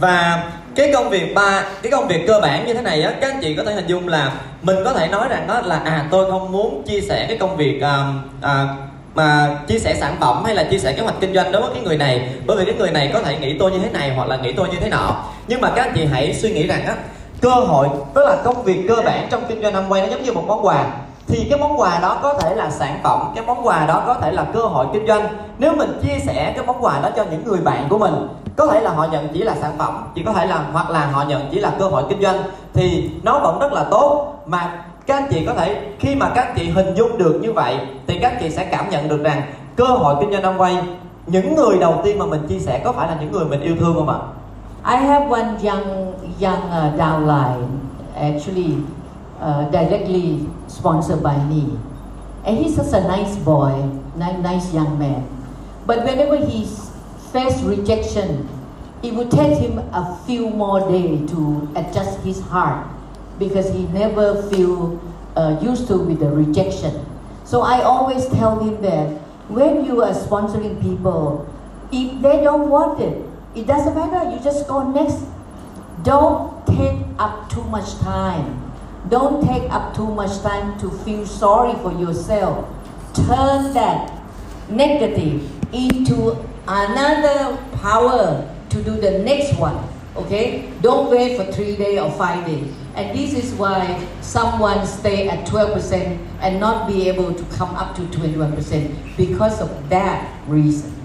và cái công việc ba cái công việc cơ bản như thế này á các anh chị có thể hình dung là mình có thể nói rằng đó là à tôi không muốn chia sẻ cái công việc uh, uh, mà chia sẻ sản phẩm hay là chia sẻ kế hoạch kinh doanh đối với cái người này? Bởi vì cái người này có thể nghĩ tôi như thế này hoặc là nghĩ tôi như thế nọ. Nhưng mà các anh chị hãy suy nghĩ rằng á, cơ hội đó là công việc cơ bản trong kinh doanh năm quay nó giống như một món quà. Thì cái món quà đó có thể là sản phẩm, cái món quà đó có thể là cơ hội kinh doanh. Nếu mình chia sẻ cái món quà đó cho những người bạn của mình, có thể là họ nhận chỉ là sản phẩm, chỉ có thể là, hoặc là họ nhận chỉ là cơ hội kinh doanh, thì nó vẫn rất là tốt. Mà các anh chị có thể khi mà các anh chị hình dung được như vậy thì các anh chị sẽ cảm nhận được rằng cơ hội kinh doanh Amway quay những người đầu tiên mà mình chia sẻ có phải là những người mình yêu thương không ạ? I have one young young uh, downline actually uh, directly sponsored by me, and he's such a nice boy, ni- nice young man. But whenever he faced rejection, it would take him a few more days to adjust his heart because he never feel uh, used to with the rejection. So I always tell him that when you are sponsoring people, if they don't want it, it doesn't matter. You just go next. Don't take up too much time. Don't take up too much time to feel sorry for yourself. Turn that negative into another power to do the next one. Okay? Don't wait for three days or five days. And this is why someone stay at 12% and not be able to come up to 21% because of that reason.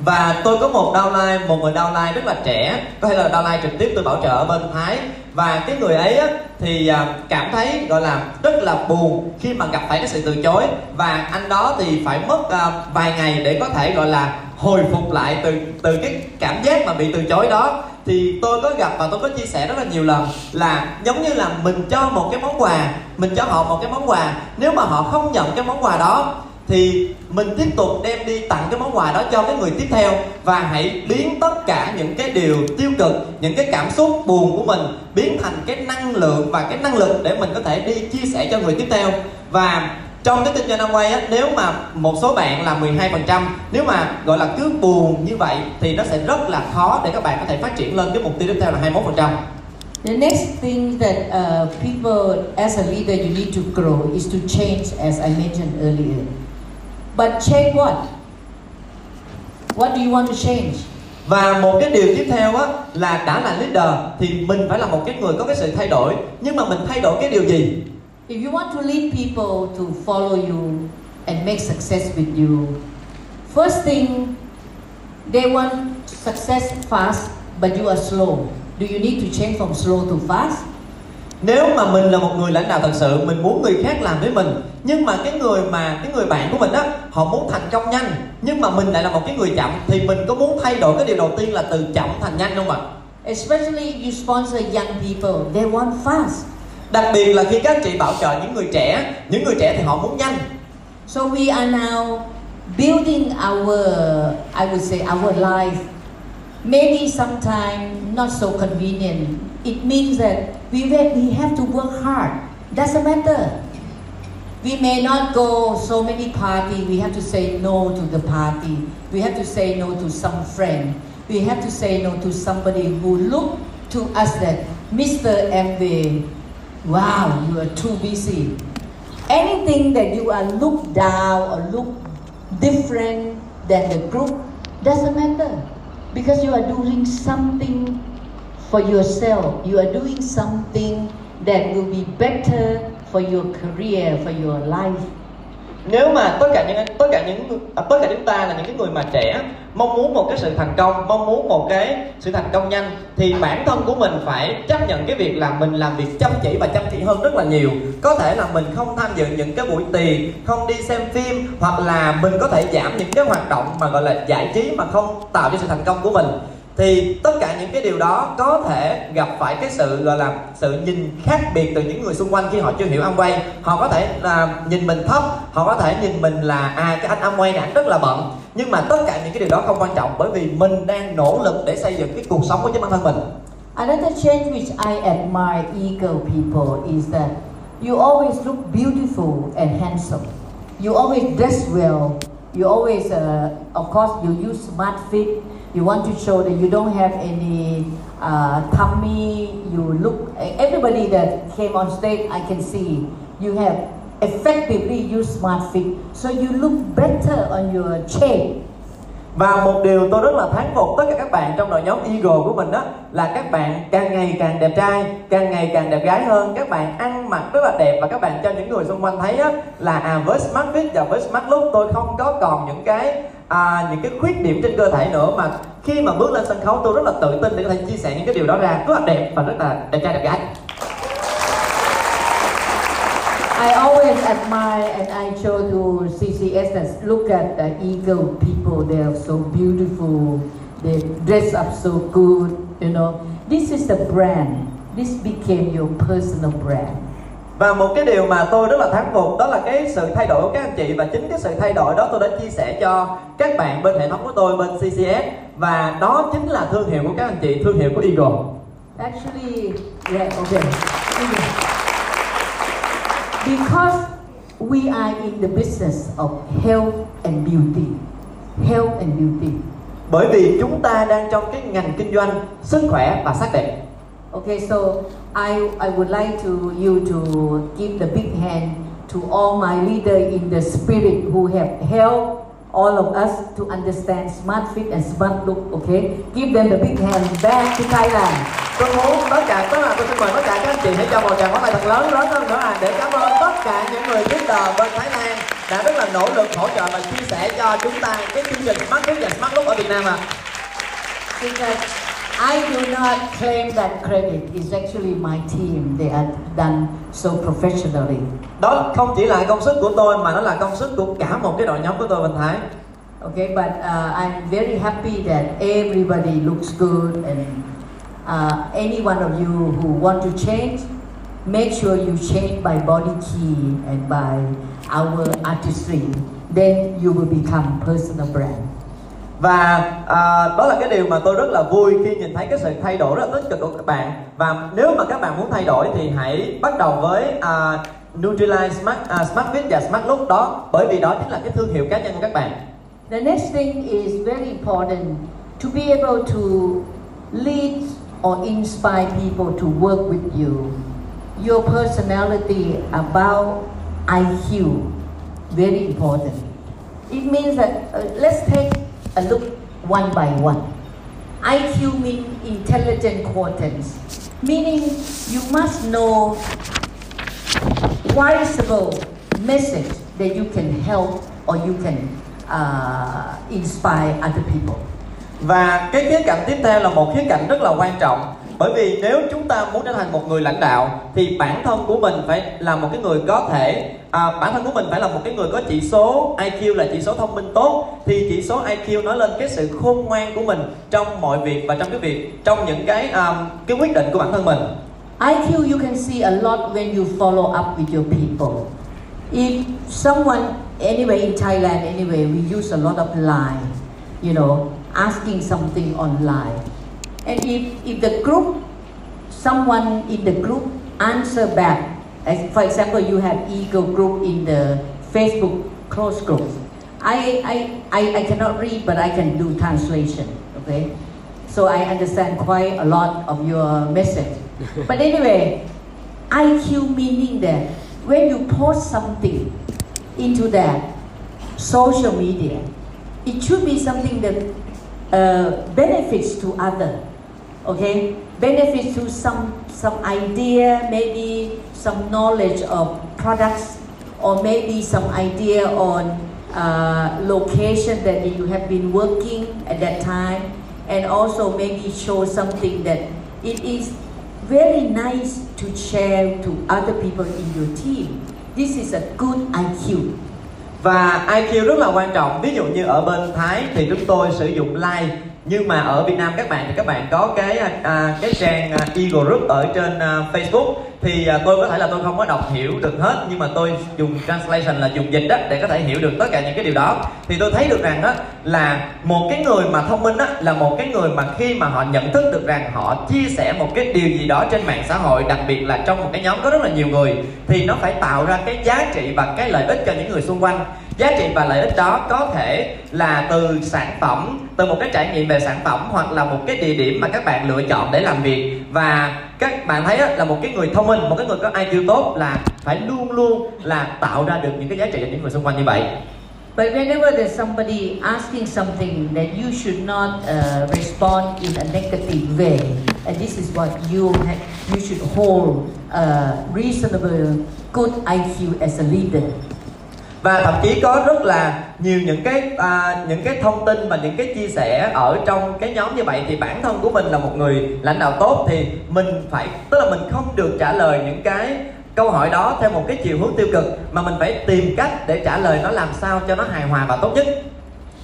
và tôi có một downline một người downline rất là trẻ. Có thể là downline trực tiếp tôi bảo trợ ở bên thái. Và cái người ấy á, thì à, cảm thấy gọi là rất là buồn khi mà gặp phải cái sự từ chối. Và anh đó thì phải mất à, vài ngày để có thể gọi là hồi phục lại từ từ cái cảm giác mà bị từ chối đó thì tôi có gặp và tôi có chia sẻ rất là nhiều lần là giống như là mình cho một cái món quà, mình cho họ một cái món quà. Nếu mà họ không nhận cái món quà đó, thì mình tiếp tục đem đi tặng cái món quà đó cho cái người tiếp theo. Và hãy biến tất cả những cái điều tiêu cực, những cái cảm xúc buồn của mình biến thành cái năng lượng và cái năng lực để mình có thể đi chia sẻ cho người tiếp theo. Và trong cái kinh doanh Amway á nếu mà một số bạn là 12% nếu mà gọi là cứ buồn như vậy thì nó sẽ rất là khó để các bạn có thể phát triển lên cái mục tiêu tiếp theo là 21% The next thing that uh, people, as a leader, you need to grow is to change, as I mentioned earlier. But change what? What do you want to change? Và một cái điều tiếp theo á là đã là leader thì mình phải là một cái người có cái sự thay đổi nhưng mà mình thay đổi cái điều gì? If you want to lead people to follow you and make success with you, first thing, they want success fast, but you are slow. Do you need to change from slow to fast? Nếu mà mình là một người lãnh đạo thật sự mình muốn người khác làm với mình nhưng mà cái người mà cái người bạn của mình á họ muốn thành công nhanh nhưng mà mình lại là một cái người chậm thì mình có muốn thay đổi cái điều đầu tiên là từ chậm thành nhanh không ạ? Especially if you sponsor young people, they want fast. Đặc biệt là khi các anh chị bảo trợ những người trẻ, những người trẻ thì họ muốn nhanh. So we are now building our, I would say, our life. Maybe sometimes not so convenient. It means that we we have to work hard. Doesn't matter. We may not go so many party. We have to say no to the party. We have to say no to some friend. We have to say no to somebody who look to us that Mr. MV, wow, you are too busy. Anything that you are looked down or look different than the group doesn't matter because you are doing something for yourself. You are doing something that will be better for your career, for your life. Nếu mà tất cả những tất cả những à, tất cả chúng ta là những cái người mà trẻ mong muốn một cái sự thành công, mong muốn một cái sự thành công nhanh thì bản thân của mình phải chấp nhận cái việc là mình làm việc chăm chỉ và chăm chỉ hơn rất là nhiều. Có thể là mình không tham dự những cái buổi tiệc, không đi xem phim hoặc là mình có thể giảm những cái hoạt động mà gọi là giải trí mà không tạo cho sự thành công của mình thì tất cả những cái điều đó có thể gặp phải cái sự gọi là sự nhìn khác biệt từ những người xung quanh khi họ chưa hiểu Amway họ có thể là nhìn mình thấp họ có thể nhìn mình là à cái anh Amway này anh rất là bận nhưng mà tất cả những cái điều đó không quan trọng bởi vì mình đang nỗ lực để xây dựng cái cuộc sống của chính bản thân mình Another change which I admire eagle people is that you always look beautiful and handsome. You always dress well. you always, uh, of course, you use Smart Fit. You want to show that you don't have any uh, tummy. You look. E, everybody that came on stage, I can see you have effectively used Smart Fit, so you look better on your shape. Và một điều tôi rất là thán phục tất cả các bạn trong đội nhóm Eagle của mình đó là các bạn càng ngày càng đẹp trai, càng ngày càng đẹp gái hơn, các bạn ăn mặc rất là đẹp và các bạn cho những người xung quanh thấy á, là à với Smart Fit và với Smart Look tôi không có còn những cái à, những cái khuyết điểm trên cơ thể nữa mà khi mà bước lên sân khấu tôi rất là tự tin để có thể chia sẻ những cái điều đó ra rất là đẹp và rất là đẹp trai đẹp gái. I always admire and I show to CCS that look at the eagle people. They are so beautiful. They dress up so good. You know, this is the brand. This became your personal brand. Và một cái điều mà tôi rất là thán phục đó là cái sự thay đổi của các anh chị và chính cái sự thay đổi đó tôi đã chia sẻ cho các bạn bên hệ thống của tôi bên CCS và đó chính là thương hiệu của các anh chị, thương hiệu của Eagle. Actually, yeah, okay. Because we are in the business of health and beauty. Health and beauty. Bởi vì chúng ta đang trong cái ngành kinh doanh sức khỏe và sắc đẹp. Okay, so I I would like to you to give the big hand to all my leader in the spirit who have helped all of us to understand smart fit and smart look. Okay, give them the big hand back to Thailand. Tôi muốn tất cả tức là tôi xin mời tất cả các anh chị hãy cho một tràng pháo tay thật lớn lớn hơn nữa à để cảm ơn tất cả những người leader bên Thái Lan đã rất là nỗ lực hỗ trợ và chia sẻ cho chúng ta cái chương trình Smart Fit và Smart Look ở Việt Nam ạ. À. Because I do not claim that credit. It's actually my team. They are done so professionally. Đó không chỉ là công sức của tôi mà nó là công sức của cả một cái đội nhóm của tôi bên Thái. Okay, but uh, I'm very happy that everybody looks good and uh, any one of you who want to change, make sure you change by body key and by our artistry. Then you will become personal brand và à, đó là cái điều mà tôi rất là vui khi nhìn thấy cái sự thay đổi rất là tích cực của các bạn và nếu mà các bạn muốn thay đổi thì hãy bắt đầu với à, Nutrilite Smart à, Smart Fit và Smart Look đó bởi vì đó chính là cái thương hiệu cá nhân của các bạn. The next thing is very important to be able to lead or inspire people to work with you. Your personality about IQ very important. It means that uh, let's take a look one by one. IQ means intelligent quotients, meaning you must know visible message that you can help or you can uh, inspire other people. Và cái khía cạnh tiếp theo là một khía cạnh rất là quan trọng bởi vì nếu chúng ta muốn trở thành một người lãnh đạo thì bản thân của mình phải là một cái người có thể à, bản thân của mình phải là một cái người có chỉ số IQ là chỉ số thông minh tốt. Thì chỉ số IQ nói lên cái sự khôn ngoan của mình trong mọi việc và trong cái việc trong những cái um, cái quyết định của bản thân mình. IQ you can see a lot when you follow up with your people. If someone anyway in Thailand anyway we use a lot of line you know asking something online. And if, if the group, someone in the group answer back, as for example, you have ego group in the Facebook close group. I, I, I, I cannot read, but I can do translation, okay? So I understand quite a lot of your message. <laughs> but anyway, IQ meaning that when you post something into that social media, it should be something that uh, benefits to other okay Benefits to some some idea maybe some knowledge of products or maybe some idea on uh, location that you have been working at that time and also maybe show something that it is very nice to share to other people in your team. This is a good IQ và IQ rất là quan trọng. Ví dụ như ở bên Thái thì chúng tôi sử dụng like nhưng mà ở Việt Nam các bạn thì các bạn có cái à, cái trang à, Eagle Group ở trên à, Facebook thì à, tôi có thể là tôi không có đọc hiểu được hết, nhưng mà tôi dùng translation là dùng dịch đó để có thể hiểu được tất cả những cái điều đó. Thì tôi thấy được rằng đó là một cái người mà thông minh đó là một cái người mà khi mà họ nhận thức được rằng họ chia sẻ một cái điều gì đó trên mạng xã hội, đặc biệt là trong một cái nhóm có rất là nhiều người, thì nó phải tạo ra cái giá trị và cái lợi ích cho những người xung quanh. Giá trị và lợi ích đó có thể là từ sản phẩm, từ một cái trải nghiệm về sản phẩm, hoặc là một cái địa điểm mà các bạn lựa chọn để làm việc. Và các bạn thấy đó, là một cái người thông minh một cái người có IQ tốt là phải luôn luôn là tạo ra được những cái giá trị cho những người xung quanh như vậy But whenever there's somebody asking something then you should not uh, respond in a negative way, and this is what you ha- you should hold a reasonable, good IQ as a leader và thậm chí có rất là nhiều những cái à, những cái thông tin và những cái chia sẻ ở trong cái nhóm như vậy thì bản thân của mình là một người lãnh đạo tốt thì mình phải tức là mình không được trả lời những cái câu hỏi đó theo một cái chiều hướng tiêu cực mà mình phải tìm cách để trả lời nó làm sao cho nó hài hòa và tốt nhất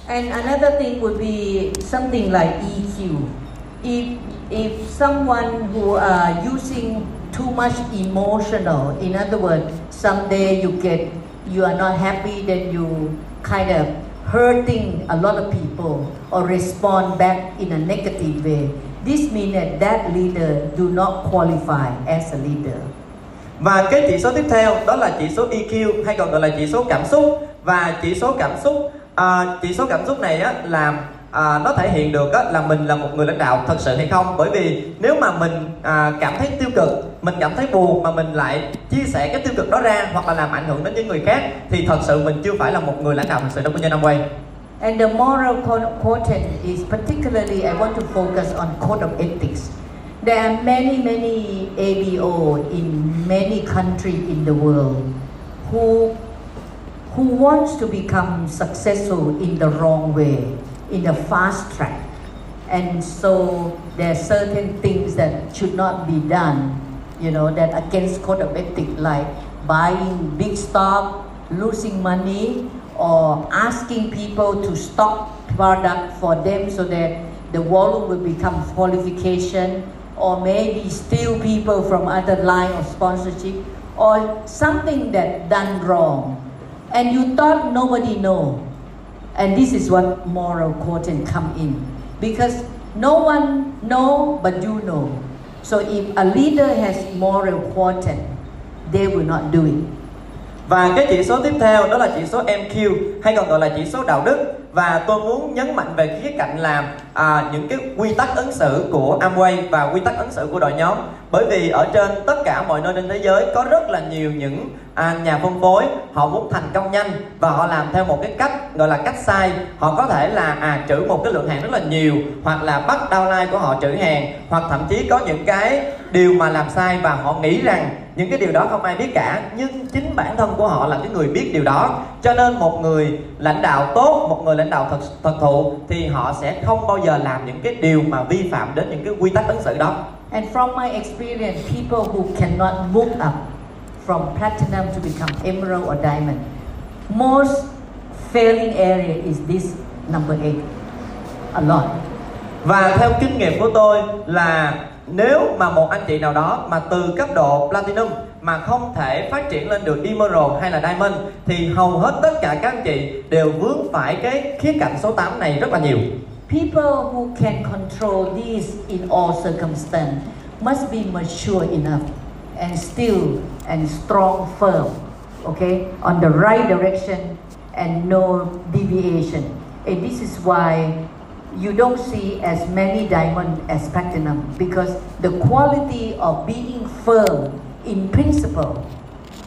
And another thing would be something like EQ. If if someone who are using too much emotional, in other words, someday you get you are not happy, then you kind of hurting a lot of people or respond back in a negative way. This means that that leader do not qualify as a leader. và cái chỉ số tiếp theo đó là chỉ số EQ hay còn gọi là chỉ số cảm xúc và chỉ số cảm xúc uh, chỉ số cảm xúc này á, làm à, nó thể hiện được á, là mình là một người lãnh đạo thật sự hay không? Bởi vì nếu mà mình à, cảm thấy tiêu cực mình cảm thấy buồn mà mình lại chia sẻ cái tiêu cực đó ra hoặc là làm ảnh hưởng đến những người khác thì thật sự mình chưa phải là một người lãnh đạo thật sự trong kinh doanh Amway And the moral co- quotient is particularly, I want to focus on code of ethics. There are many, many ABO in many countries in the world who, who wants to become successful in the wrong way, in the fast track. And so there are certain things that should not be done, you know, that against code of ethics, like buying big stock, losing money, or asking people to stock product for them so that the volume will become qualification, or maybe steal people from other line of sponsorship, or something that done wrong, and you thought nobody know, and this is what moral quotient come in. Because no one know but you know. So if a leader has moral quotient they will not do it Và cái chỉ số tiếp theo đó là chỉ số MQ hay còn gọi là chỉ số đạo đức. Và tôi muốn nhấn mạnh về khía cạnh là à, những cái quy tắc ứng xử của Amway và quy tắc ứng xử của đội nhóm. Bởi vì ở trên tất cả mọi nơi trên thế giới có rất là nhiều những à, nhà phân phối họ muốn thành công nhanh và họ làm theo một cái cách gọi là cách sai. Họ có thể là à trữ một cái lượng hàng rất là nhiều hoặc là bắt downline của họ trữ hàng hoặc thậm chí có những cái điều mà làm sai và họ nghĩ rằng những cái điều đó không ai biết cả nhưng chính bản thân của họ là cái người biết điều đó. Cho nên một người lãnh đạo tốt một người lãnh đạo thật thật thụ thì họ sẽ không bao giờ làm những cái điều mà vi phạm đến những cái quy tắc ứng xử đó. And from my experience people who cannot move up from platinum to become emerald or diamond most failing area is this number eight a lot. Và theo kinh nghiệm của tôi là nếu mà một anh chị nào đó mà từ cấp độ platinum mà không thể phát triển lên được emerald hay là diamond thì hầu hết tất cả các anh chị đều vướng phải cái khía cạnh số 8 này rất là nhiều People who can control this in all circumstances must be mature enough and still and strong firm, okay, on the right direction and no deviation. And this is why you don't see as many diamond as platinum because the quality of being firm in principle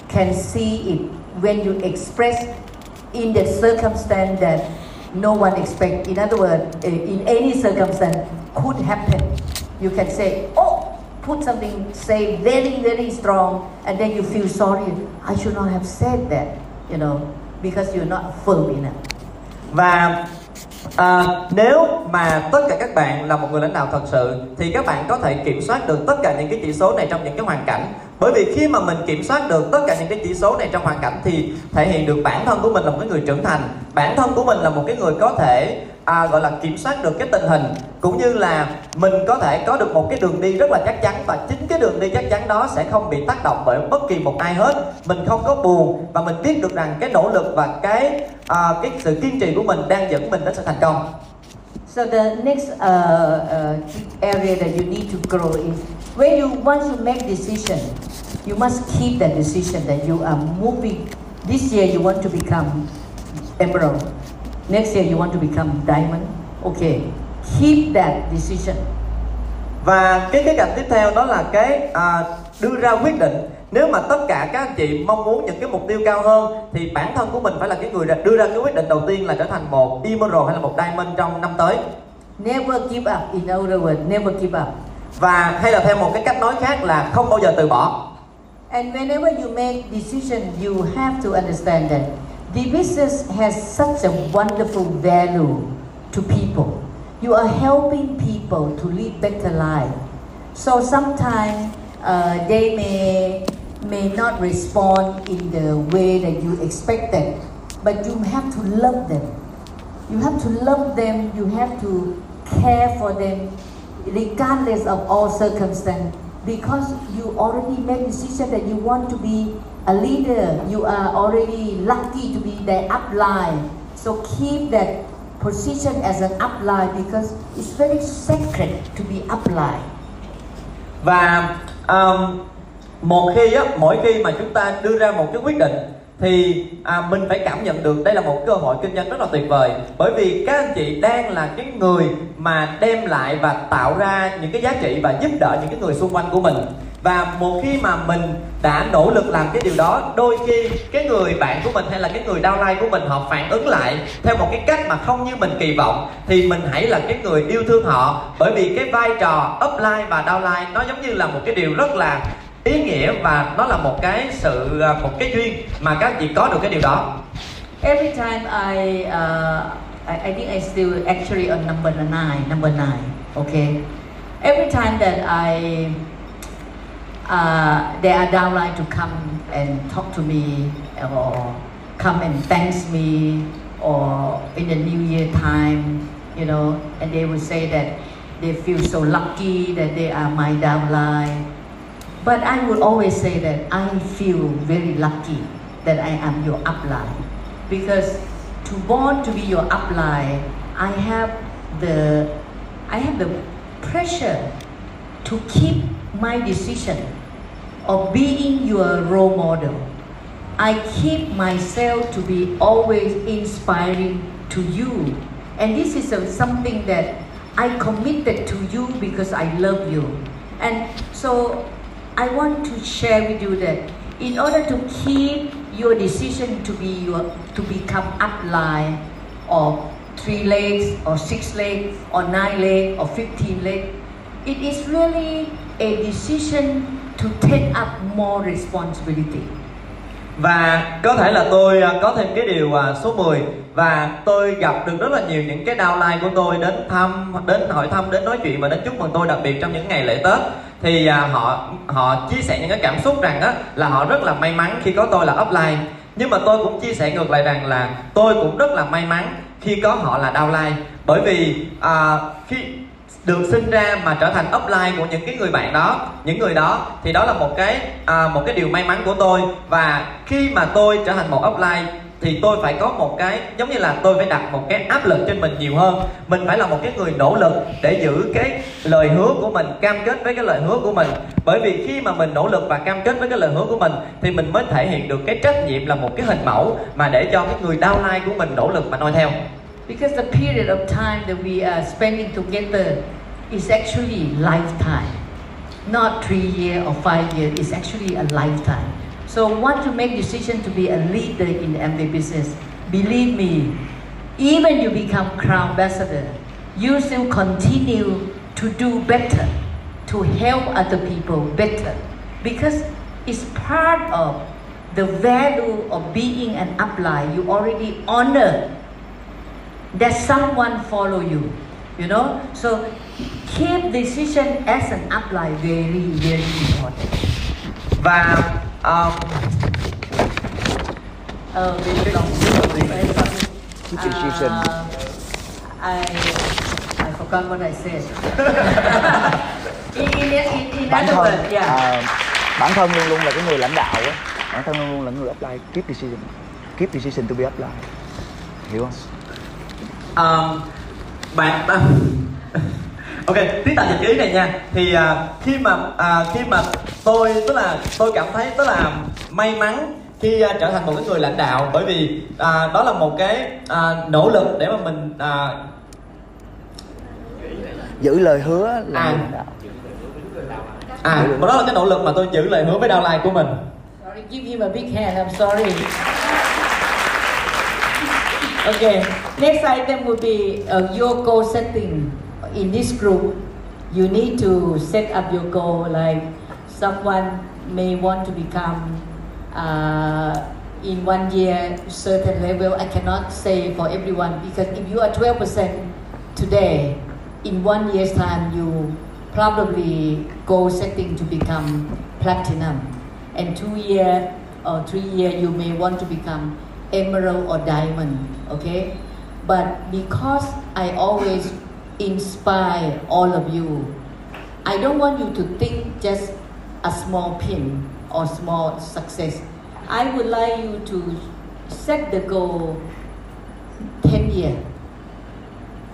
can see it when you express in the circumstance that no one expect. In other words, eh, in any circumstance could happen. You can say, oh, put something, say very, very strong, and then you feel sorry. I should not have said that, you know, because you're not firm enough. và à, nếu mà tất cả các bạn là một người lãnh đạo thật sự thì các bạn có thể kiểm soát được tất cả những cái chỉ số này trong những cái hoàn cảnh. Bởi vì khi mà mình kiểm soát được tất cả những cái chỉ số này trong hoàn cảnh thì thể hiện được bản thân của mình là một cái người trưởng thành. Bản thân của mình là một cái người có thể à, gọi là kiểm soát được cái tình hình cũng như là mình có thể có được một cái đường đi rất là chắc chắn và chính cái đường đi chắc chắn đó sẽ không bị tác động bởi bất kỳ một ai hết mình không có buồn và mình biết được rằng cái nỗ lực và cái à, cái sự kiên trì của mình đang dẫn mình đến sự thành công So the next uh, uh, area that you need to grow is when you once you make decision, you must keep that decision that you are moving. This year you want to become emerald. Next year you want to become diamond. Okay, keep that decision. và cái cái cạnh tiếp theo đó là cái à, đưa ra quyết định nếu mà tất cả các anh chị mong muốn những cái mục tiêu cao hơn thì bản thân của mình phải là cái người đưa ra cái quyết định đầu tiên là trở thành một emerald hay là một diamond trong năm tới Never give up. In other words, never give up. và hay là theo một cái cách nói khác là không bao giờ từ bỏ And whenever you make decision, you have to understand that business has such a wonderful value to people. You are helping people to lead better life. So sometimes uh, they may may not respond in the way that you expected, but you have to love them. You have to love them. You have to care for them, regardless of all circumstance. Because you already made decision that you want to be a leader. You are already lucky to be the upline. So keep that position as an upline because it's very sacred to be upline. và um, một khi á mỗi khi mà chúng ta đưa ra một cái quyết định thì à, mình phải cảm nhận được đây là một cơ hội kinh doanh rất là tuyệt vời. Bởi vì các anh chị đang là cái người mà đem lại và tạo ra những cái giá trị và giúp đỡ những cái người xung quanh của mình. Và một khi mà mình đã nỗ lực làm cái điều đó đôi khi cái người bạn của mình hay là cái người downline của mình họ phản ứng lại theo một cái cách mà không như mình kỳ vọng thì mình hãy là cái người yêu thương họ. Bởi vì cái vai trò upline và downline nó giống như là một cái điều rất là ý nghĩa và nó là một cái sự à, một cái duyên mà các chị có được cái điều đó Every time I, uh, I, I think I still actually on number nine, number nine. Okay. Every time that I, uh, they are downline to come and talk to me or come and thanks me or in the New Year time, you know, and they will say that they feel so lucky that they are my downline. But I would always say that I feel very lucky that I am your upline because to born to be your upline, I have the I have the pressure to keep my decision of being your role model. I keep myself to be always inspiring to you. And this is a, something that I committed to you because I love you. And so I want to share with you that in order to keep your decision to be your to become upline or three legs or six legs or nine legs or 15 legs, it is really a decision to take up more responsibility. và có thể là tôi à, có thêm cái điều à, số 10 và tôi gặp được rất là nhiều những cái downline của tôi đến thăm đến hỏi thăm đến nói chuyện và đến chúc mừng tôi đặc biệt trong những ngày lễ Tết thì à, họ họ chia sẻ những cái cảm xúc rằng á là họ rất là may mắn khi có tôi là upline. Nhưng mà tôi cũng chia sẻ ngược lại rằng là tôi cũng rất là may mắn khi có họ là downline. Bởi vì à, khi được sinh ra mà trở thành upline của những cái người bạn đó những người đó thì đó là một cái à, một cái điều may mắn của tôi. Và khi mà tôi trở thành một upline thì tôi phải có một cái giống như là tôi phải đặt một cái áp lực trên mình nhiều hơn mình phải là một cái người nỗ lực để giữ cái lời hứa của mình cam kết với cái lời hứa của mình bởi vì khi mà mình nỗ lực và cam kết với cái lời hứa của mình thì mình mới thể hiện được cái trách nhiệm là một cái hình mẫu mà để cho cái người downline của mình nỗ lực mà noi theo Because the period of time that we are spending together is actually lifetime. Not three year or five year, it's actually a lifetime. So want to make decision to be a leader in the MBA business. Believe me, even you become crown ambassador, you still continue to do better, to help other people better. Because it's part of the value of being an upline. You already honor that someone follow you you know so keep decision as an upline very very important và um, uh, long very long. Keep decision. Uh, I I forgot what I said. <laughs> In, in, in, in bản thân words yeah. à, bản thân luôn luôn là cái người lãnh đạo á. Bản thân luôn luôn là người apply keep decision. Keep decision to be apply hiểu không? Um, bạn ok tí tạm dịch ý này nha thì à, khi mà à, khi mà tôi tức là tôi cảm thấy tức là may mắn khi à, trở thành một cái người lãnh đạo bởi vì à, đó là một cái à, nỗ lực để mà mình à, giữ lời hứa là À. người lãnh đạo à đó là cái nỗ lực mà tôi giữ lời hứa với downline của mình Sorry, give him a big hand. I'm sorry. okay. Next item will be uh, your goal setting. In this group, you need to set up your goal. Like someone may want to become uh, in one year certain level. I cannot say for everyone because if you are 12% today, in one year's time, you probably goal setting to become platinum and two year or three year you may want to become emerald or diamond okay but because i always inspire all of you i don't want you to think just a small pin or small success i would like you to set the goal 10 years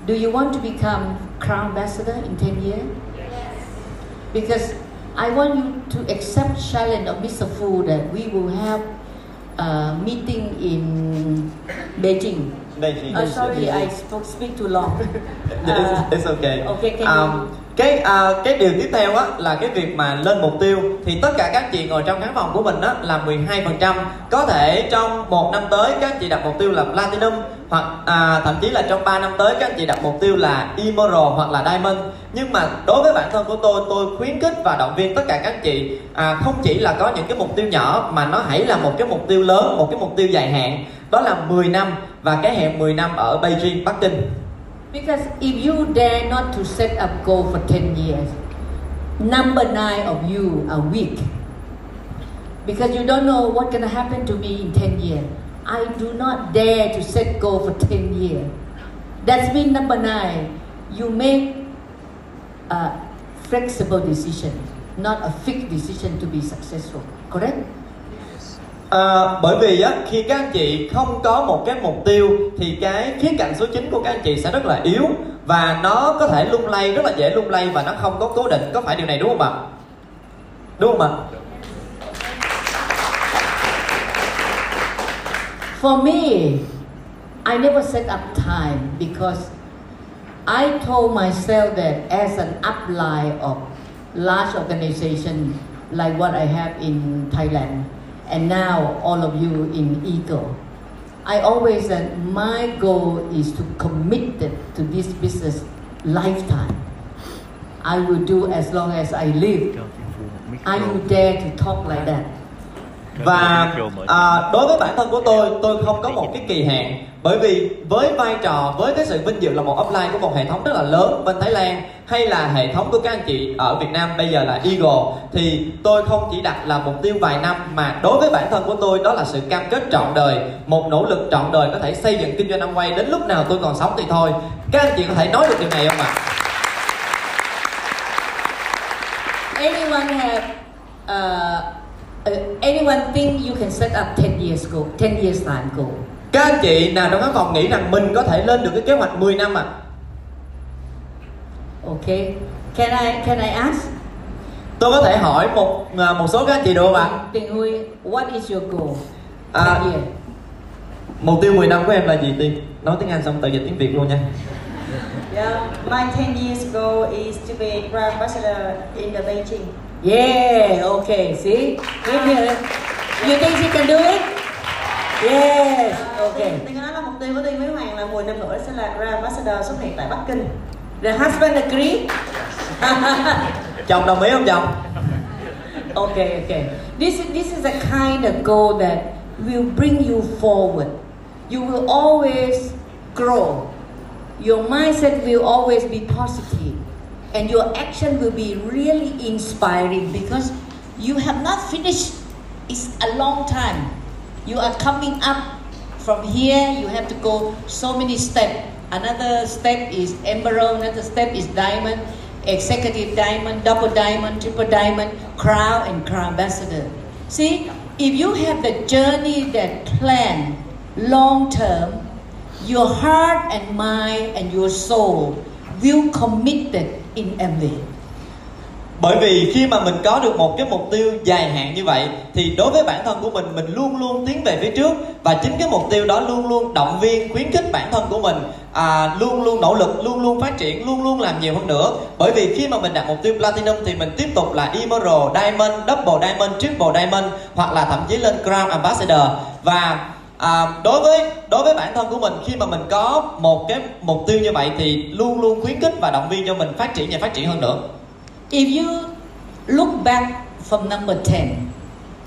do you want to become crown ambassador in 10 years because I want you to accept challenge of Mr. Fu that we will have a meeting in Beijing. Đây thì Uh, sorry, I spoke speak too long. <laughs> It's, it's okay. okay, can Um, you? cái à, cái điều tiếp theo á là cái việc mà lên mục tiêu thì tất cả các chị ngồi trong khán phòng của mình á là 12% có thể trong một năm tới các chị đặt mục tiêu là platinum hoặc à, thậm chí là trong 3 năm tới các chị đặt mục tiêu là emerald hoặc là diamond nhưng mà đối với bản thân của tôi tôi khuyến khích và động viên tất cả các chị à, không chỉ là có những cái mục tiêu nhỏ mà nó hãy là một cái mục tiêu lớn một cái mục tiêu dài hạn đó là 10 năm và cái hẹn 10 năm ở Beijing Bắc Kinh Because if you dare not to set up goal for 10 years, number nine of you are weak. Because you don't know what gonna happen to me in 10 years. I do not dare to set goal for 10 years. That's mean number nine, you make a flexible decision, not a fixed decision to be successful. Correct? À, bởi vì á khi các anh chị không có một cái mục tiêu thì cái khía cạnh số 9 của các anh chị sẽ rất là yếu và nó có thể lung lay rất là dễ lung lay và nó không có cố định có phải điều này đúng không ạ đúng không ạ For me, I never set up time because I told myself that as an upline of large organization like what I have in Thailand, and now all of you in Eagle, I always said my goal is to commit to this business lifetime. I will do as long as I live. Are you dare to talk like that? Và à, đối với bản thân của tôi tôi không có một cái kỳ hạn. Bởi vì với vai trò với cái sự vinh dự là một offline của một hệ thống rất là lớn bên Thái Lan hay là hệ thống của các anh chị ở Việt Nam bây giờ là Eagle thì tôi không chỉ đặt là mục tiêu vài năm mà đối với bản thân của tôi đó là sự cam kết trọn đời. Một nỗ lực trọn đời có thể xây dựng kinh doanh Amway đến lúc nào tôi còn sống thì thôi. Các anh chị có thể nói được điều này không ạ? Anyone have uh, uh, anyone think you can set up 10 years goal 10 years time goal? Các anh chị nào trong khán phòng nghĩ rằng mình có thể lên được cái kế hoạch 10 năm ạ? Okay can i can i ask? Tôi có thể hỏi một à, một số các anh chị được không ạ? Tình Huy, what is your goal? À, 10 years. Mục tiêu 10 năm của em là gì Tiên? Nói tiếng Anh xong tự dịch tiếng Việt luôn nha. Yeah, my 10 years goal is to be brand ambassador in the Beijing. Yeah okay see give me a, you think she can do it yes okay Tiên có nói là mục tiêu của Tiên với Hoàng là 10 năm nữa sẽ là brand ambassador xuất hiện tại Bắc Kinh. the husband agree <laughs> Chồng đồng ý không chồng? okay, okay. This is this is a kind of goal that will bring you forward. You will always grow. Your mindset will always be positive, and your action will be really inspiring because you have not finished. It's a long time. You are coming up from here. You have to go so many steps. Another step is emerald. Another step is diamond executive diamond, double diamond, triple diamond, crown, and crown ambassador. See, if you have the journey that plan long term, your heart and mind and your soul will committed in MV. bởi vì khi mà mình có được một cái mục tiêu dài hạn như vậy thì đối với bản thân của mình mình luôn luôn tiến về phía trước. Và chính cái mục tiêu đó luôn luôn động viên khuyến khích bản thân của mình à, luôn luôn nỗ lực luôn luôn phát triển luôn luôn làm nhiều hơn nữa. Bởi vì khi mà mình đạt mục tiêu platinum thì mình tiếp tục là emerald diamond double diamond triple diamond hoặc là thậm chí lên crown ambassador. Và à, đối với đối với bản thân của mình khi mà mình có một cái mục tiêu như vậy thì luôn luôn khuyến khích và động viên cho mình phát triển và phát triển hơn nữa If you look back from number 10,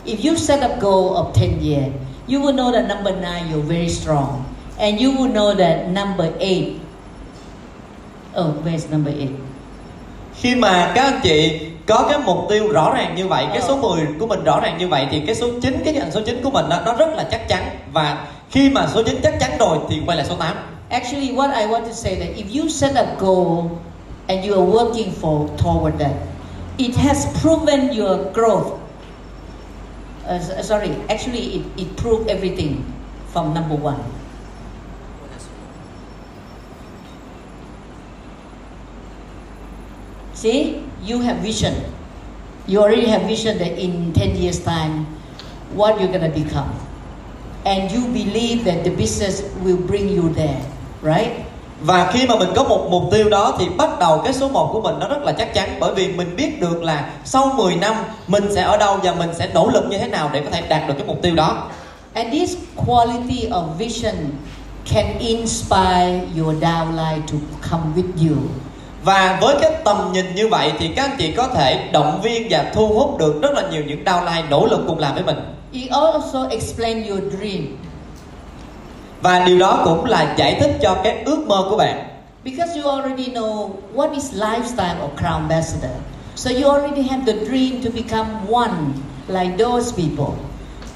if you set a goal of 10 years, you will know that number 9 you're very strong. And you will know that number 8, oh, where's number 8? khi mà các anh chị có cái mục tiêu rõ ràng như vậy cái số 10 của mình rõ ràng như vậy thì cái số 9 cái dàn số 9 của mình đó, nó rất là chắc chắn và khi mà số 9 chắc chắn rồi thì quay lại số 8 Actually, what I want to say that if you set a goal and you are working for toward that, it has proven your growth. Uh, sorry, actually, it, it proved everything from number one. See, you have vision. You already have vision that in 10 years' time, what you're going to become. And you believe that the business will bring you there, right? và khi mà mình có một mục tiêu đó thì bắt đầu cái số 1 của mình nó rất là chắc chắn bởi vì mình biết được là sau 10 năm mình sẽ ở đâu và mình sẽ nỗ lực như thế nào để có thể đạt được cái mục tiêu đó And this quality of vision can inspire your downline to come with you. Và với cái tầm nhìn như vậy thì các anh chị có thể động viên và thu hút được rất là nhiều những downline nỗ lực cùng làm với mình It also explain your dream và điều đó cũng là giải thích cho cái ước mơ của bạn because you already know what is lifestyle of Crown Ambassador. So you already have the dream to become one like those people.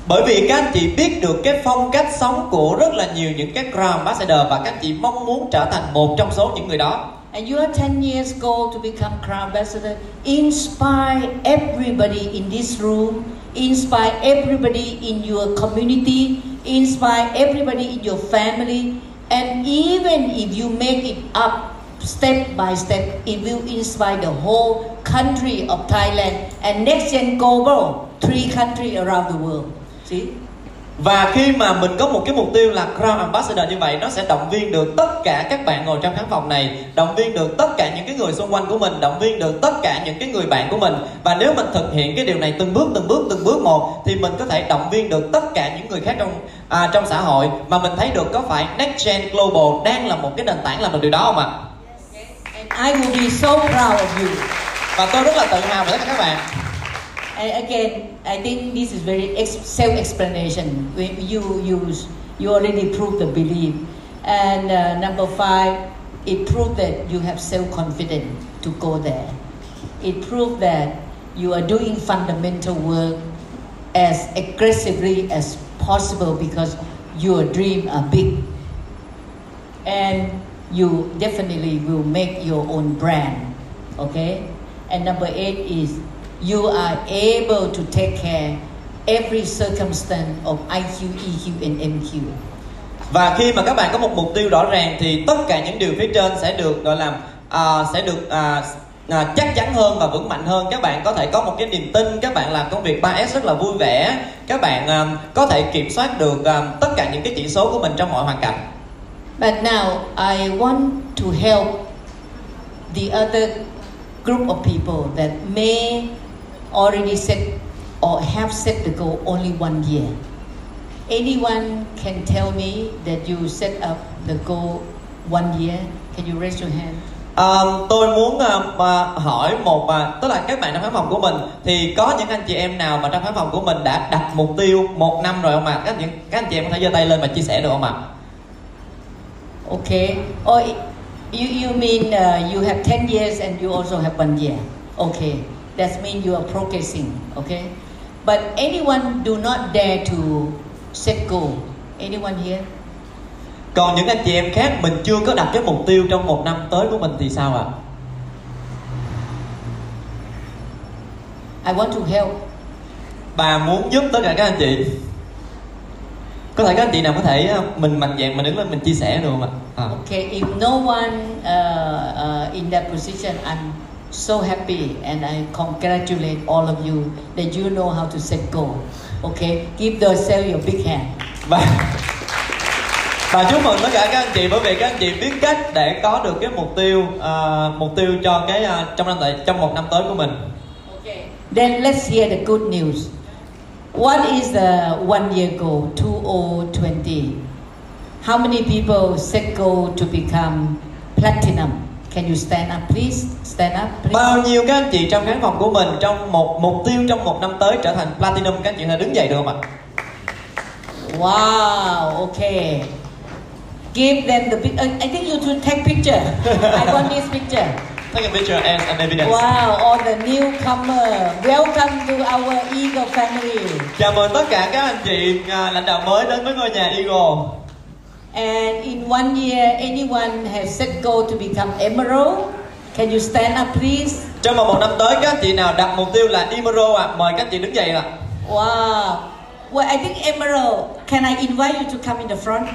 bởi vì các anh chị biết được cái phong cách sống của rất là nhiều những cái Crown Ambassador và các anh chị mong muốn trở thành một trong số những người đó And your 10 years goal to become Crown Ambassador inspire everybody in this room, inspire everybody in your community, inspire everybody in your family, and even if you make it up step by step, it will inspire the whole country of Thailand and next gen global, three countries around the world. See? Và khi mà mình có một cái mục tiêu là Crown Ambassador như vậy Nó sẽ động viên được tất cả các bạn ngồi trong khán phòng này Động viên được tất cả những cái người xung quanh của mình Động viên được tất cả những cái người bạn của mình Và nếu mình thực hiện cái điều này từng bước từng bước từng bước một Thì mình có thể động viên được tất cả những người khác trong à, trong xã hội Mà mình thấy được có phải Next Gen Global đang là một cái nền tảng làm được điều đó không ạ? And I will be so proud of you. Và tôi rất là tự hào về tất cả các bạn And again, I think this is very ex- self-explanation. You use, you already proved the belief. And uh, number five, it proved that you have self-confidence to go there. It proved that you are doing fundamental work as aggressively as possible because your dream are big. And you definitely will make your own brand. Okay? And number eight is you are able to take care every circumstance of IQ, EQ, and MQ. Và khi mà các bạn có một mục tiêu rõ ràng thì tất cả những điều phía trên sẽ được gọi là à, sẽ được à, à, chắc chắn hơn và vững mạnh hơn. Các bạn có thể có một cái niềm tin, các bạn làm công việc 3S rất là vui vẻ, các bạn à, có thể kiểm soát được à, tất cả những cái chỉ số của mình trong mọi hoàn cảnh. But now I want to help the other group of people that may already set or have set the goal only one year. Anyone can tell me that you set up the goal one year? Can you raise your hand? À, tôi muốn à, mà hỏi một à, tức là các bạn trong khán phòng của mình thì có những anh chị em nào mà trong khán phòng của mình đã đặt mục tiêu một năm rồi không ạ? Các những các anh chị em có thể giơ tay lên và chia sẻ được không ạ? Okay. Or you, you mean uh, you have 10 years and you also have one year. Okay. That means you are progressing. Okay. But anyone do not dare to set goal. Anyone here? Còn những anh chị em khác mình chưa có đặt cái mục tiêu trong một năm tới của mình thì sao ạ? I want to help. Bà muốn giúp tất cả các anh chị Có thể các anh chị nào có thể ờ, mình mạnh dạn mình đứng lên mình chia sẻ được không ạ? À. Okay. If no one uh, uh, in that position, I'm so happy and I congratulate all of you that you know how to set goal. Okay, give yourself your big hand. và và chúc mừng tất cả các anh chị bởi vì các anh chị biết cách để có được cái mục tiêu à, mục tiêu cho cái à, trong năm tới trong một năm tới của mình Okay. Then let's hear the good news. What is the one year goal? 2020. How many people set goal to become platinum? Can you stand up, please? Stand up, please. bao nhiêu các anh chị trong khán phòng của mình trong một mục tiêu trong một năm tới trở thành platinum các anh chị hãy đứng dậy được không ạ Wow. Okay. Give them the. Uh, I think you should take picture. I want this picture. <laughs> take a picture as an evidence Wow. All the newcomer. Welcome to our Eagle family. chào mừng tất cả các anh chị à, lãnh đạo mới đến với ngôi nhà Eagle And in one year, anyone has set goal to become emerald? Can you stand up, please? trong vòng một năm tới các anh chị nào đặt mục tiêu là Emerald ạ mời các anh chị đứng dậy ạ Wow. Well, I think emerald. Can I invite you to come in the front?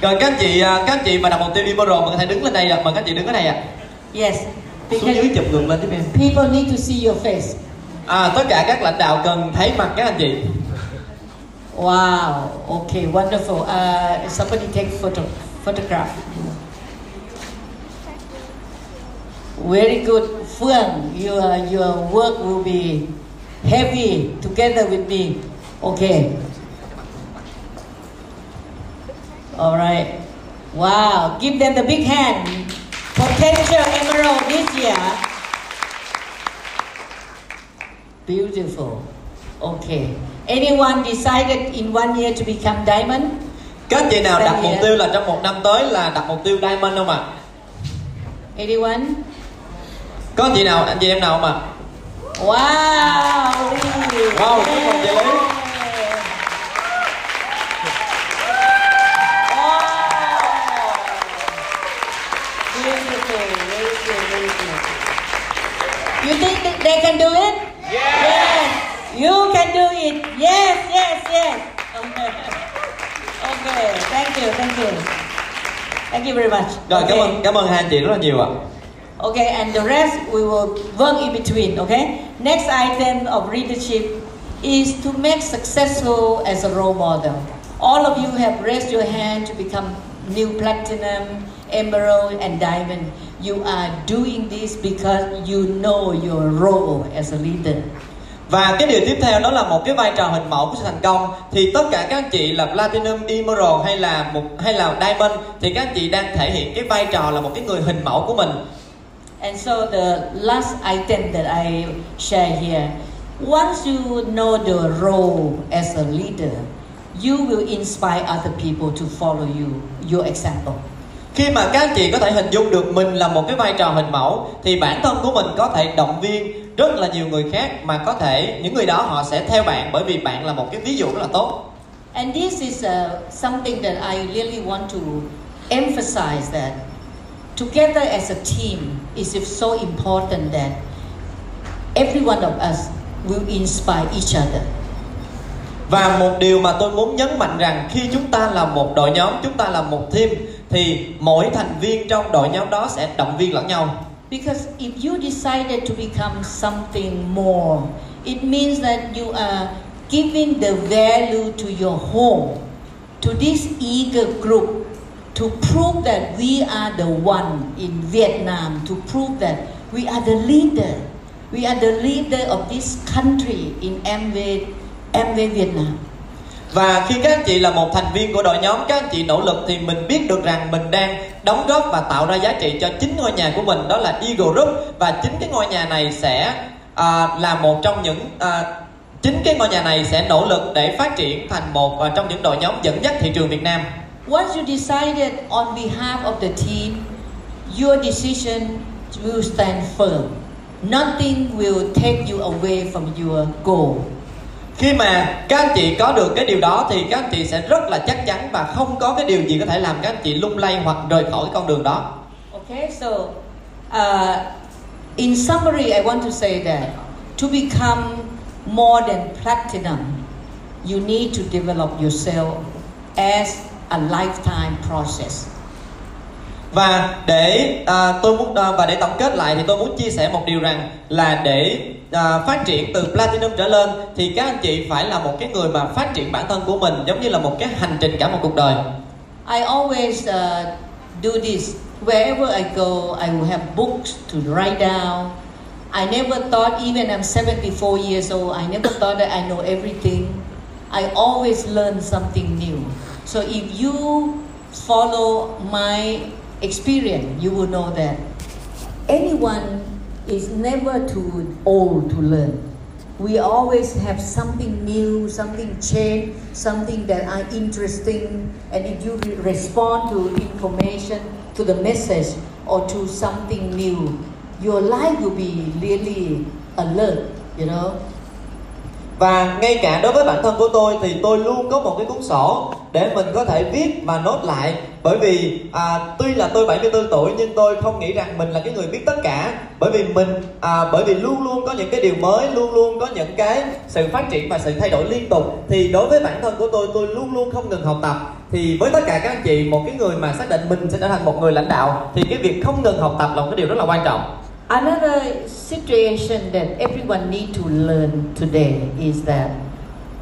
rồi các anh chị à, các anh chị mà đặt mục tiêu Emerald mà có thể đứng lên đây ạ mời các anh chị đứng ở đây ạ Yes. xuống dưới chụp ngược lên giúp em people need to see your face. à, tất cả các lãnh đạo cần thấy mặt các anh chị Wow. Okay. Wonderful. Uh, somebody take photo photograph. Very good, Phương. Your your work will be heavy together with me. Okay. All right. Wow. Give them the big hand. Potential emerald this year. Beautiful. Okay. Anyone decided in one year to become diamond? các chị nào đặt mục tiêu là trong một năm tới là đặt mục tiêu diamond không ạ Anyone? Có chị nào anh chị em nào không ạ Wow. Wow, chúc mừng chị Lý. You think that they can do it? Yes. You can do it. Yes, yes, yes. Okay. okay. Thank you, thank you. Thank you very much. rồi cảm Okay. ơn cảm ơn hai anh chị rất là nhiều ạ Okay, and the rest we will work in between, okay? Next item of leadership is to make successful as a role model. All of you have raised your hand to become new platinum, emerald, and diamond. You are doing this because you know your role as a leader. và cái điều tiếp theo đó là một cái vai trò hình mẫu của sự thành công thì tất cả các anh chị là platinum emerald hay là một hay là diamond thì các anh chị đang thể hiện cái vai trò là một cái người hình mẫu của mình And so the last item that I share here, once you know the role as a leader, you will inspire other people to follow you, your example. khi mà các anh chị có thể hình dung được mình là một cái vai trò hình mẫu thì bản thân của mình có thể động viên rất là nhiều người khác mà có thể những người đó họ sẽ theo bạn bởi vì bạn là một cái ví dụ rất là tốt And this is uh, something that I really want to emphasize that together as a team is so important that every one of us will inspire each other. và một điều mà tôi muốn nhấn mạnh rằng khi chúng ta là một đội nhóm chúng ta là một team thì mỗi thành viên trong đội nhóm đó sẽ động viên lẫn nhau Because if you decided to become something more, it means that you are giving the value to your home, to this eager group, to prove that we are the one in Vietnam, to prove that we are the leader. We are the leader of this country in MV, MV Vietnam. và khi các anh chị là một thành viên của đội nhóm các anh chị nỗ lực thì mình biết được rằng mình đang đóng góp và tạo ra giá trị cho chính ngôi nhà của mình đó là Eagle Group và chính cái ngôi nhà này sẽ à, là một trong những à, chính cái ngôi nhà này sẽ nỗ lực để phát triển thành một à, trong những đội nhóm dẫn dắt thị trường Việt Nam Once you decided on behalf of the team, your decision will stand firm. Nothing will take you away from your goal. khi mà các anh chị có được cái điều đó thì các anh chị sẽ rất là chắc chắn và không có cái điều gì có thể làm các anh chị lung lay hoặc rời khỏi con đường đó Okay, so uh, in summary, I want to say that to become more than platinum, you need to develop yourself as a lifetime process. và để à, tôi muốn à, và để tổng kết lại thì tôi muốn chia sẻ một điều rằng là để à, phát triển từ platinum trở lên thì các anh chị phải là một cái người mà phát triển bản thân của mình giống như là một cái hành trình cả một cuộc đời I always uh, do this. Wherever I go, I will have books to write down. I never thought, even I'm 74 years old, I never thought that I know everything. I always learn something new. So if you follow my experience, you will know that anyone is never too old to learn. We always have something new, something change, something that are interesting, and if you re- respond to information, to the message, or to something new, your life will be really alert, you know. và ngay cả đối với bản thân của tôi thì tôi luôn có một cái cuốn sổ để mình có thể viết và nốt lại. Bởi vì à, tuy là tôi 74 tuổi nhưng tôi không nghĩ rằng mình là cái người biết tất cả. Bởi vì mình à, bởi vì luôn luôn có những cái điều mới luôn luôn có những cái sự phát triển và sự thay đổi liên tục. Thì đối với bản thân của tôi tôi luôn luôn không ngừng học tập. Thì với tất cả các anh chị một cái người mà xác định mình sẽ trở thành một người lãnh đạo thì cái việc không ngừng học tập là một cái điều rất là quan trọng. Another situation that everyone need to learn today is that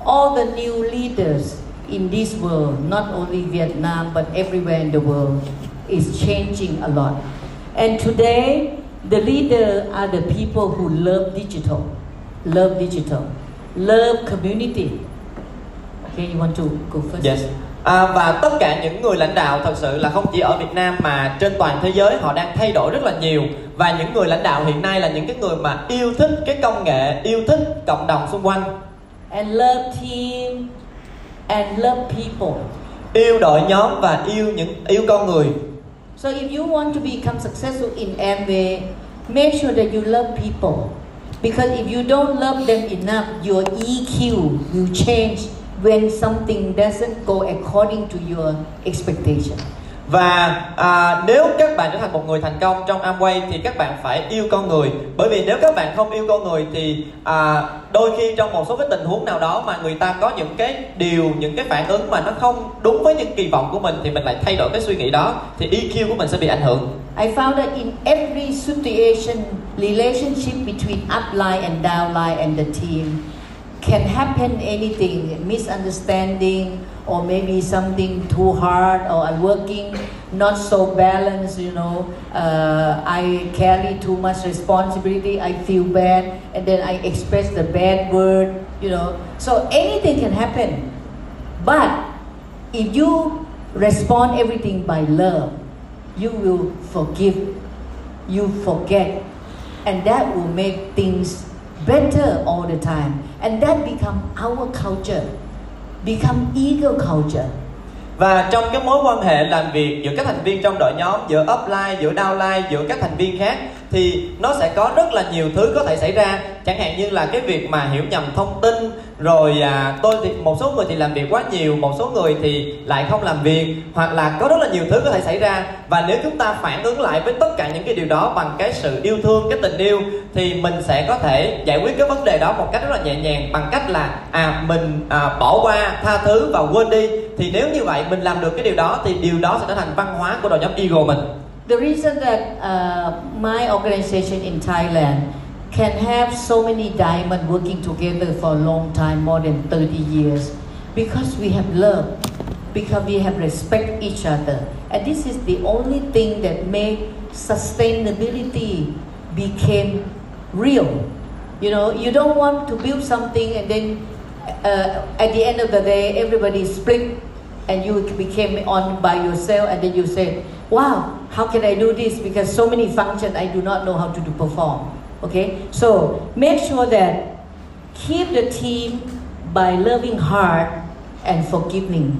all the new leaders in this world, not only Vietnam but everywhere in the world, is changing a lot. And today, the leader are the people who love digital, love digital, love community. Okay, you want to go first? Yes. À, và tất cả những người lãnh đạo thật sự là không chỉ ở Việt Nam mà trên toàn thế giới họ đang thay đổi rất là nhiều và những người lãnh đạo hiện nay là những cái người mà yêu thích cái công nghệ, yêu thích cộng đồng xung quanh, And love team and love people. yêu đội nhóm và yêu những yêu con người. So if you want to become successful in Amway, make sure that you love people. Because if you don't love them enough, your EQ will change when something doesn't go according to your expectation. Và à, nếu các bạn trở thành một người thành công trong Amway thì các bạn phải yêu con người. Bởi vì nếu các bạn không yêu con người thì à, đôi khi trong một số cái tình huống nào đó mà người ta có những cái điều những cái phản ứng mà nó không đúng với những kỳ vọng của mình thì mình lại thay đổi cái suy nghĩ đó thì EQ của mình sẽ bị ảnh hưởng. I found that in every situation, relationship between upline and downline and the team. Can happen anything, misunderstanding or maybe something too hard or I'm working not so balanced, you know. Uh, I carry too much responsibility, I feel bad, and then I express the bad word, you know. So anything can happen. But if you respond everything by love, you will forgive, you forget, and that will make things better all the time. And that become our culture, become ego culture. Và trong cái mối quan hệ làm việc giữa các thành viên trong đội nhóm, giữa upline, giữa downline, giữa các thành viên khác thì nó sẽ có rất là nhiều thứ có thể xảy ra. Chẳng hạn như là cái việc mà hiểu nhầm thông tin, rồi à, tôi thì một số người thì làm việc quá nhiều, một số người thì lại không làm việc, hoặc là có rất là nhiều thứ có thể xảy ra. Và nếu chúng ta phản ứng lại với tất cả những cái điều đó bằng cái sự yêu thương, cái tình yêu thì mình sẽ có thể giải quyết cái vấn đề đó một cách rất là nhẹ nhàng bằng cách là à mình à, bỏ qua, tha thứ và quên đi. Thì nếu như vậy mình làm được cái điều đó thì điều đó sẽ trở thành văn hóa của đội nhóm Eagle mình. The reason that uh, my organization in Thailand can have so many diamonds working together for a long time, more than 30 years, because we have love, because we have respect each other. And this is the only thing that make sustainability became real. You know, you don't want to build something and then uh, at the end of the day, everybody split and you became on by yourself and then you say, wow, how can I do this? Because so many functions I do not know how to do perform. Okay, so make sure that keep the team by loving heart and forgiving.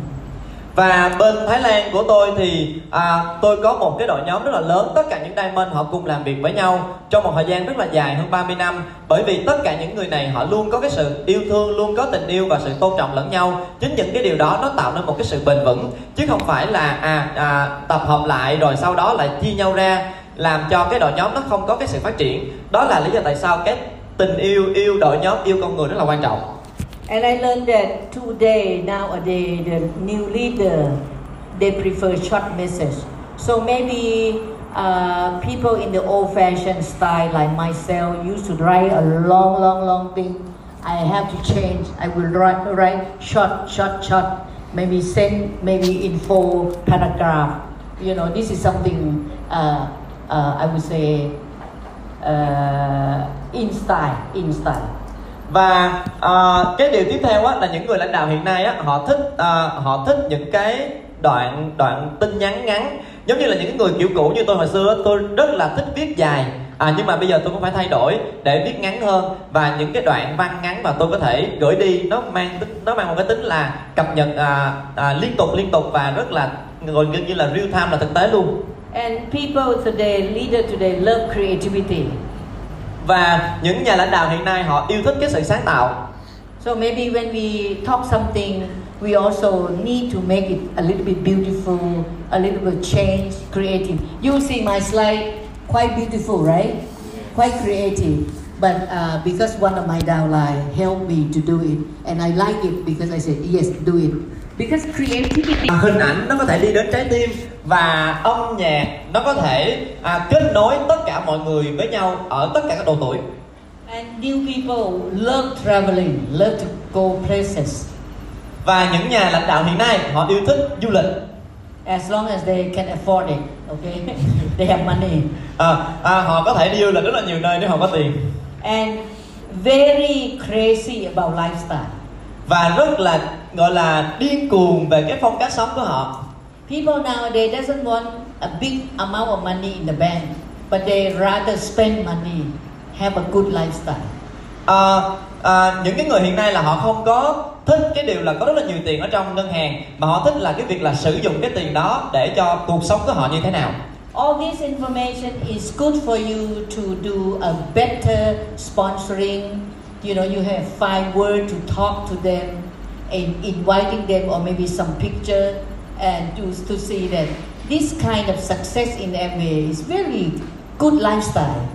Và bên Thái Lan của tôi thì à, tôi có một cái đội nhóm rất là lớn Tất cả những diamond họ cùng làm việc với nhau Trong một thời gian rất là dài hơn 30 năm. Bởi vì tất cả những người này họ luôn có cái sự yêu thương Luôn có tình yêu và sự tôn trọng lẫn nhau. Chính những cái điều đó nó tạo nên một cái sự bền vững. Chứ không phải là à, à tập hợp lại rồi sau đó lại chia nhau ra. Làm cho cái đội nhóm nó không có cái sự phát triển Đó là lý do tại sao cái tình yêu, yêu đội nhóm, yêu con người rất là quan trọng And I learned that today, nowadays, the new leader, they prefer short message. So maybe uh, people in the old-fashioned style like myself used to write a long, long, long thing. I have to change. I will write, write short, short, short. Maybe send maybe in four paragraph. You know, this is something uh, uh, I would say uh, in style, in style. và uh, cái điều tiếp theo á là những người lãnh đạo hiện nay á họ thích uh, họ thích những cái đoạn đoạn tin nhắn ngắn. Giống như là những người kiểu cũ như tôi hồi xưa tôi rất là thích viết dài. À nhưng mà bây giờ tôi cũng phải thay đổi để viết ngắn hơn. Và những cái đoạn văn ngắn mà tôi có thể gửi đi nó mang tính nó mang một cái tính là cập nhật à, à, liên tục liên tục và rất là gần như là real time là thực tế luôn. And people today, leader today, love creativity. và những nhà lãnh đạo hiện nay họ yêu thích cái sự sáng tạo So maybe when we talk something, we also need to make it a little bit beautiful, a little bit change, creative. You see my slide, quite beautiful, right? Quite creative. But uh, because one of my downline helped me to do it, and I like it because I said yes, do it. Because creativity. À, hình ảnh nó có thể đi đến trái tim và âm nhạc nó có thể à, kết nối tất cả mọi người với nhau ở tất cả các độ tuổi And new people love traveling, love to go places. và những nhà lãnh đạo hiện nay họ yêu thích du lịch As long as they can afford it, okay? <laughs> they have money. à, à, họ có thể đi du lịch rất là nhiều nơi nếu họ có tiền And very crazy about lifestyle. Và rất là gọi là điên cuồng về cái phong cách sống của họ People nowadays doesn't want a big amount of money in the bank, but they rather spend money, have a good lifestyle. à, à, những cái người hiện nay là họ không có thích cái điều là có rất là nhiều tiền ở trong ngân hàng mà họ thích là cái việc là sử dụng cái tiền đó để cho cuộc sống của họ như thế nào All this information is good for you to do a better sponsoring. You know, you have five words to talk to them and inviting them or maybe some picture and to, to see that this kind of success in MBA is very good lifestyle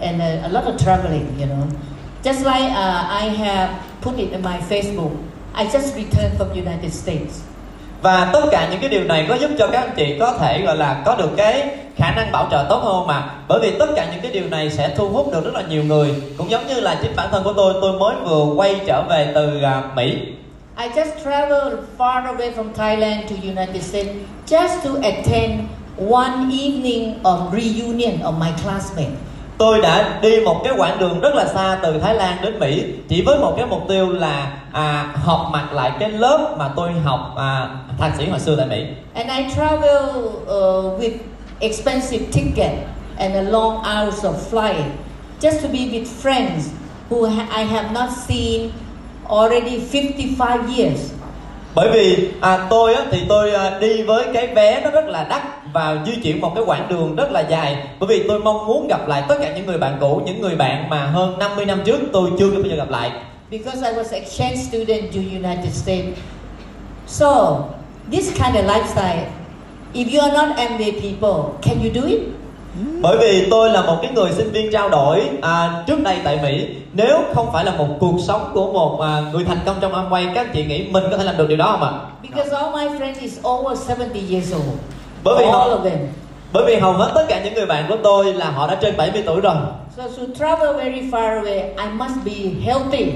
and a, a lot of traveling, you know. Just like uh, I have put it in my Facebook, I just returned from United States. và tất cả những cái điều này có giúp cho các anh chị có thể gọi là có được cái khả năng bảo trợ tốt hơn mà. Bởi vì tất cả những cái điều này sẽ thu hút được rất là nhiều người. Cũng giống như là chính bản thân của tôi tôi mới vừa quay trở về từ à, Mỹ. I just traveled far away from Thailand to United States just to attend one evening of reunion of my classmates. tôi đã đi một cái quãng đường rất là xa từ Thái Lan đến Mỹ chỉ với một cái mục tiêu là à, học mặt lại cái lớp mà tôi học à, thạc sĩ hồi xưa tại Mỹ. And I travel uh, with expensive ticket and a long hours of flight just to be with friends who ha- I have not seen already 55 years. bởi vì à, tôi á, thì tôi à, đi với cái vé nó rất là đắt và di chuyển một cái quãng đường rất là dài bởi vì tôi mong muốn gặp lại tất cả những người bạn cũ những người bạn mà hơn 50 năm trước tôi chưa bao giờ gặp lại because I was exchange student to United States. So this kind of lifestyle, if you are not MBA people, can you do it? bởi vì tôi là một cái người sinh viên trao đổi à, trước đây tại Mỹ nếu không phải là một cuộc sống của một à, người thành công trong Amway các chị nghĩ mình có thể làm được điều đó không ạ Because all my friends is over 70 years old. Bởi vì all họ- of them. bởi vì hầu hết tất cả những người bạn của tôi là họ đã trên 70 tuổi rồi So to travel very far away, I must be healthy.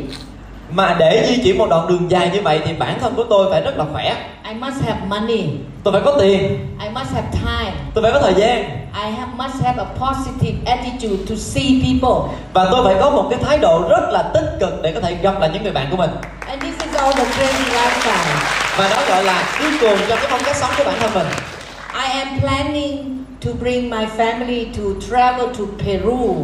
Mà để di chuyển một đoạn đường dài như vậy thì bản thân của tôi phải rất là khỏe I must have money. tôi phải có tiền I must have time. tôi phải có thời gian I have, must have a positive attitude to see people. và tôi phải có một cái thái độ rất là tích cực để có thể gặp lại những người bạn của mình And this is all the crazy lifestyle. và đó gọi là điên cuồng trong cái phong cách sống của bản thân mình I am planning to bring my family to travel to Peru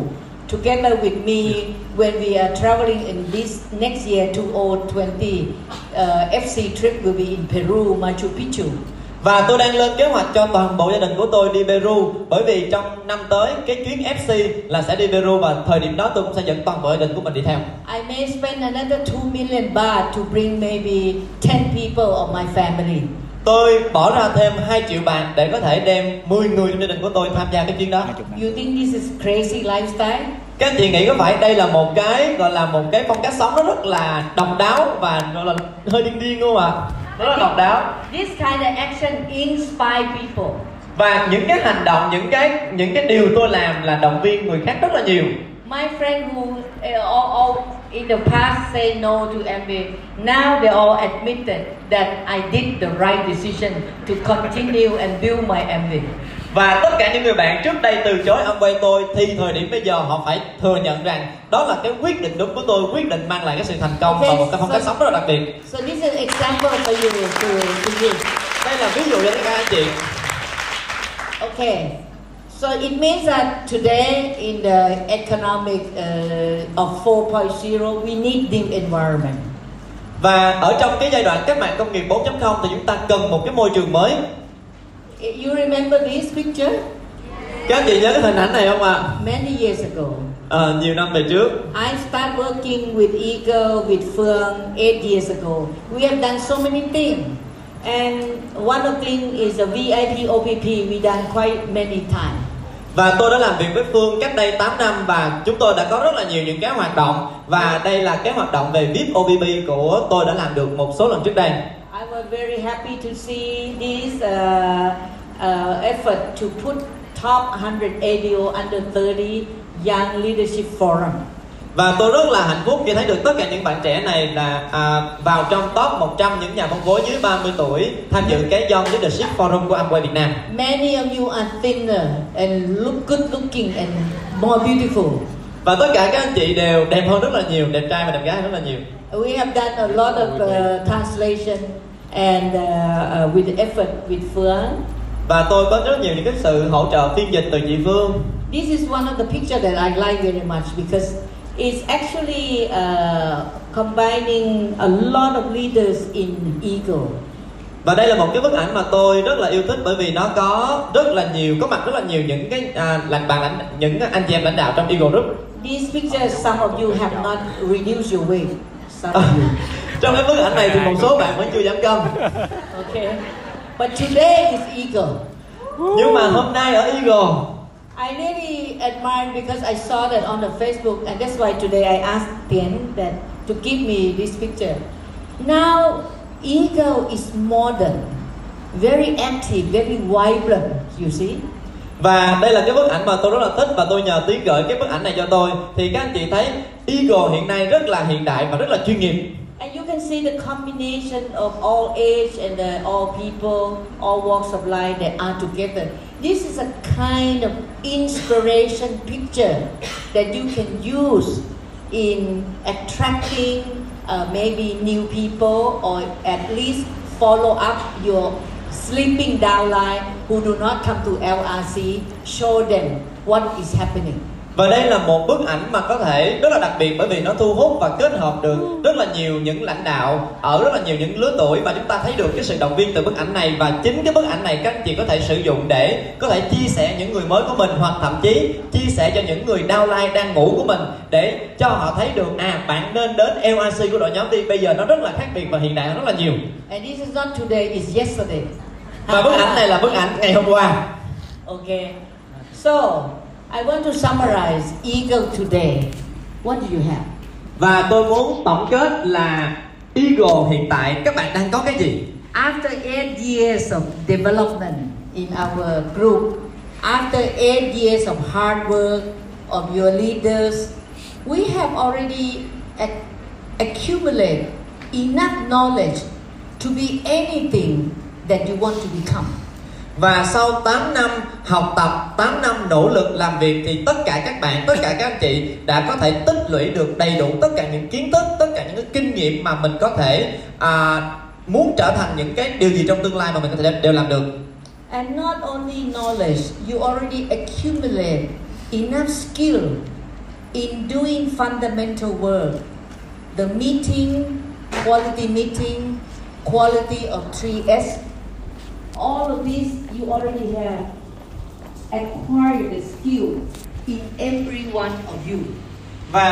together with me when we are traveling in this next year 2020. Uh, FC trip will be in Peru, Machu Picchu. và tôi đang lên kế hoạch cho toàn bộ gia đình của tôi đi Peru bởi vì trong năm tới cái chuyến FC là sẽ đi Peru và thời điểm đó tôi cũng sẽ dẫn toàn bộ gia đình của mình đi theo I may spend another 2 million baht to bring maybe 10 people of my family. Tôi bỏ ra thêm 2 triệu bạc để có thể đem 10 người trong gia đình của tôi tham gia cái chuyến đó. You think this is crazy lifestyle? các anh chị nghĩ có phải đây là một cái gọi là một cái phong cách sống nó rất là độc đáo và gọi là hơi điên điên luôn à nó rất là độc đáo. This kind of action inspire people. và những cái hành động những cái những cái điều tôi làm là động viên người khác rất là nhiều. My friend who uh, all, all in the past say no to MBA, now they all admitted that I did the right decision to continue and build my MBA. và tất cả những người bạn trước đây từ chối Amway tôi thì thời điểm bây giờ họ phải thừa nhận rằng đó là cái quyết định đúng của tôi quyết định mang lại cái sự thành công và Okay, một cái phong cách so- sống rất là đặc biệt So this is an example for you to, to use. đây là ví dụ cho cả anh chị Okay. So it means that today in the economic uh, of 4.0, we need the environment. và ở trong cái giai đoạn cách mạng công nghiệp 4.0 thì chúng ta cần một cái môi trường mới You remember this picture? các anh chị nhớ cái hình ảnh này không ạ Many years ago. Ờ, nhiều năm về trước I started working with Eagle, with Phương eight years ago. We have done so many things. And one of thing is the VIP OPP, we done quite many times. Và tôi đã làm việc với Phương cách đây 8 năm và chúng tôi đã có rất là nhiều những cái hoạt động và đây là cái hoạt động về VIP OBB của tôi đã làm được một số lần trước đây. I was uh, very happy to see this uh, uh, effort to put top 100 ADO under 30 Young Leadership Forum. Và tôi rất là hạnh phúc khi thấy được tất cả những bạn trẻ này là à, vào trong top 100 những nhà phân phối dưới 30 tuổi tham dự cái Young Leadership Forum của Amway Việt Nam. Many of you are thinner and look good looking and more beautiful. Và tất cả các anh chị đều đẹp hơn rất là nhiều, đẹp trai và đẹp gái rất là nhiều. We have done a lot of uh, translation and uh, uh, with effort with Phương. Và tôi có rất nhiều những cái sự hỗ trợ phiên dịch từ chị Phương. This is one of the pictures that I like very much because it's actually uh, combining a lot of leaders in Eagle. Và đây là một cái bức ảnh mà tôi rất là yêu thích bởi vì nó có rất là nhiều có mặt rất là nhiều những cái à, lãnh bạn lãnh những anh chị em lãnh đạo trong Eagle Group. These pictures, some of you have not reduced your weight. Some of you. <laughs> trong cái bức ảnh này thì một số bạn vẫn chưa giảm cân. Okay. But today is Eagle. Nhưng mà hôm nay ở Eagle I really admire because I saw that on the Facebook, and that's why today I asked Tien that to give me this picture. Now, Eagle is modern, very active, very vibrant. You see, và đây là cái bức ảnh mà tôi rất là thích và tôi nhờ Tiến gửi cái bức ảnh này cho tôi thì các anh chị thấy Eagle hiện nay rất là hiện đại và rất là chuyên nghiệp and you can see the combination of all age and uh, all people, all walks of life that are together. This is a kind of inspiration picture that you can use in attracting uh, maybe new people or at least follow up your sleeping downline who do not come to LRC, show them what is happening. Và đây là một bức ảnh mà có thể rất là đặc biệt bởi vì nó thu hút và kết hợp được rất là nhiều những lãnh đạo ở rất là nhiều những lứa tuổi và chúng ta thấy được cái sự động viên từ bức ảnh này. Và chính cái bức ảnh này các anh chị có thể sử dụng để có thể chia sẻ những người mới của mình hoặc thậm chí chia sẻ cho những người downline đang ngủ của mình để cho họ thấy được à bạn nên đến LRC của đội nhóm đi bây giờ nó rất là khác biệt và hiện đại rất là nhiều. And this is not today, it's yesterday. và bức ảnh này là bức ảnh ngày hôm qua. Okay. So, I want to summarize Eagle today. What do you have? và tôi muốn tổng kết là Eagle hiện tại các bạn đang có cái gì After eight years of development in our group, after eight years of hard work of your leaders, we have already accumulated enough knowledge to be anything that you want to become. Và sau 8 năm học tập, 8 năm nỗ lực làm việc thì tất cả các bạn, tất cả các anh chị đã có thể tích lũy được đầy đủ tất cả những kiến thức, tất cả những cái kinh nghiệm mà mình có thể à, muốn trở thành những cái điều gì trong tương lai mà mình có thể đều làm được. And not only knowledge, you already accumulate enough skill in doing fundamental work. The meeting, quality meeting, quality of 3S, all of these you already have acquired the skill in every one of you. Và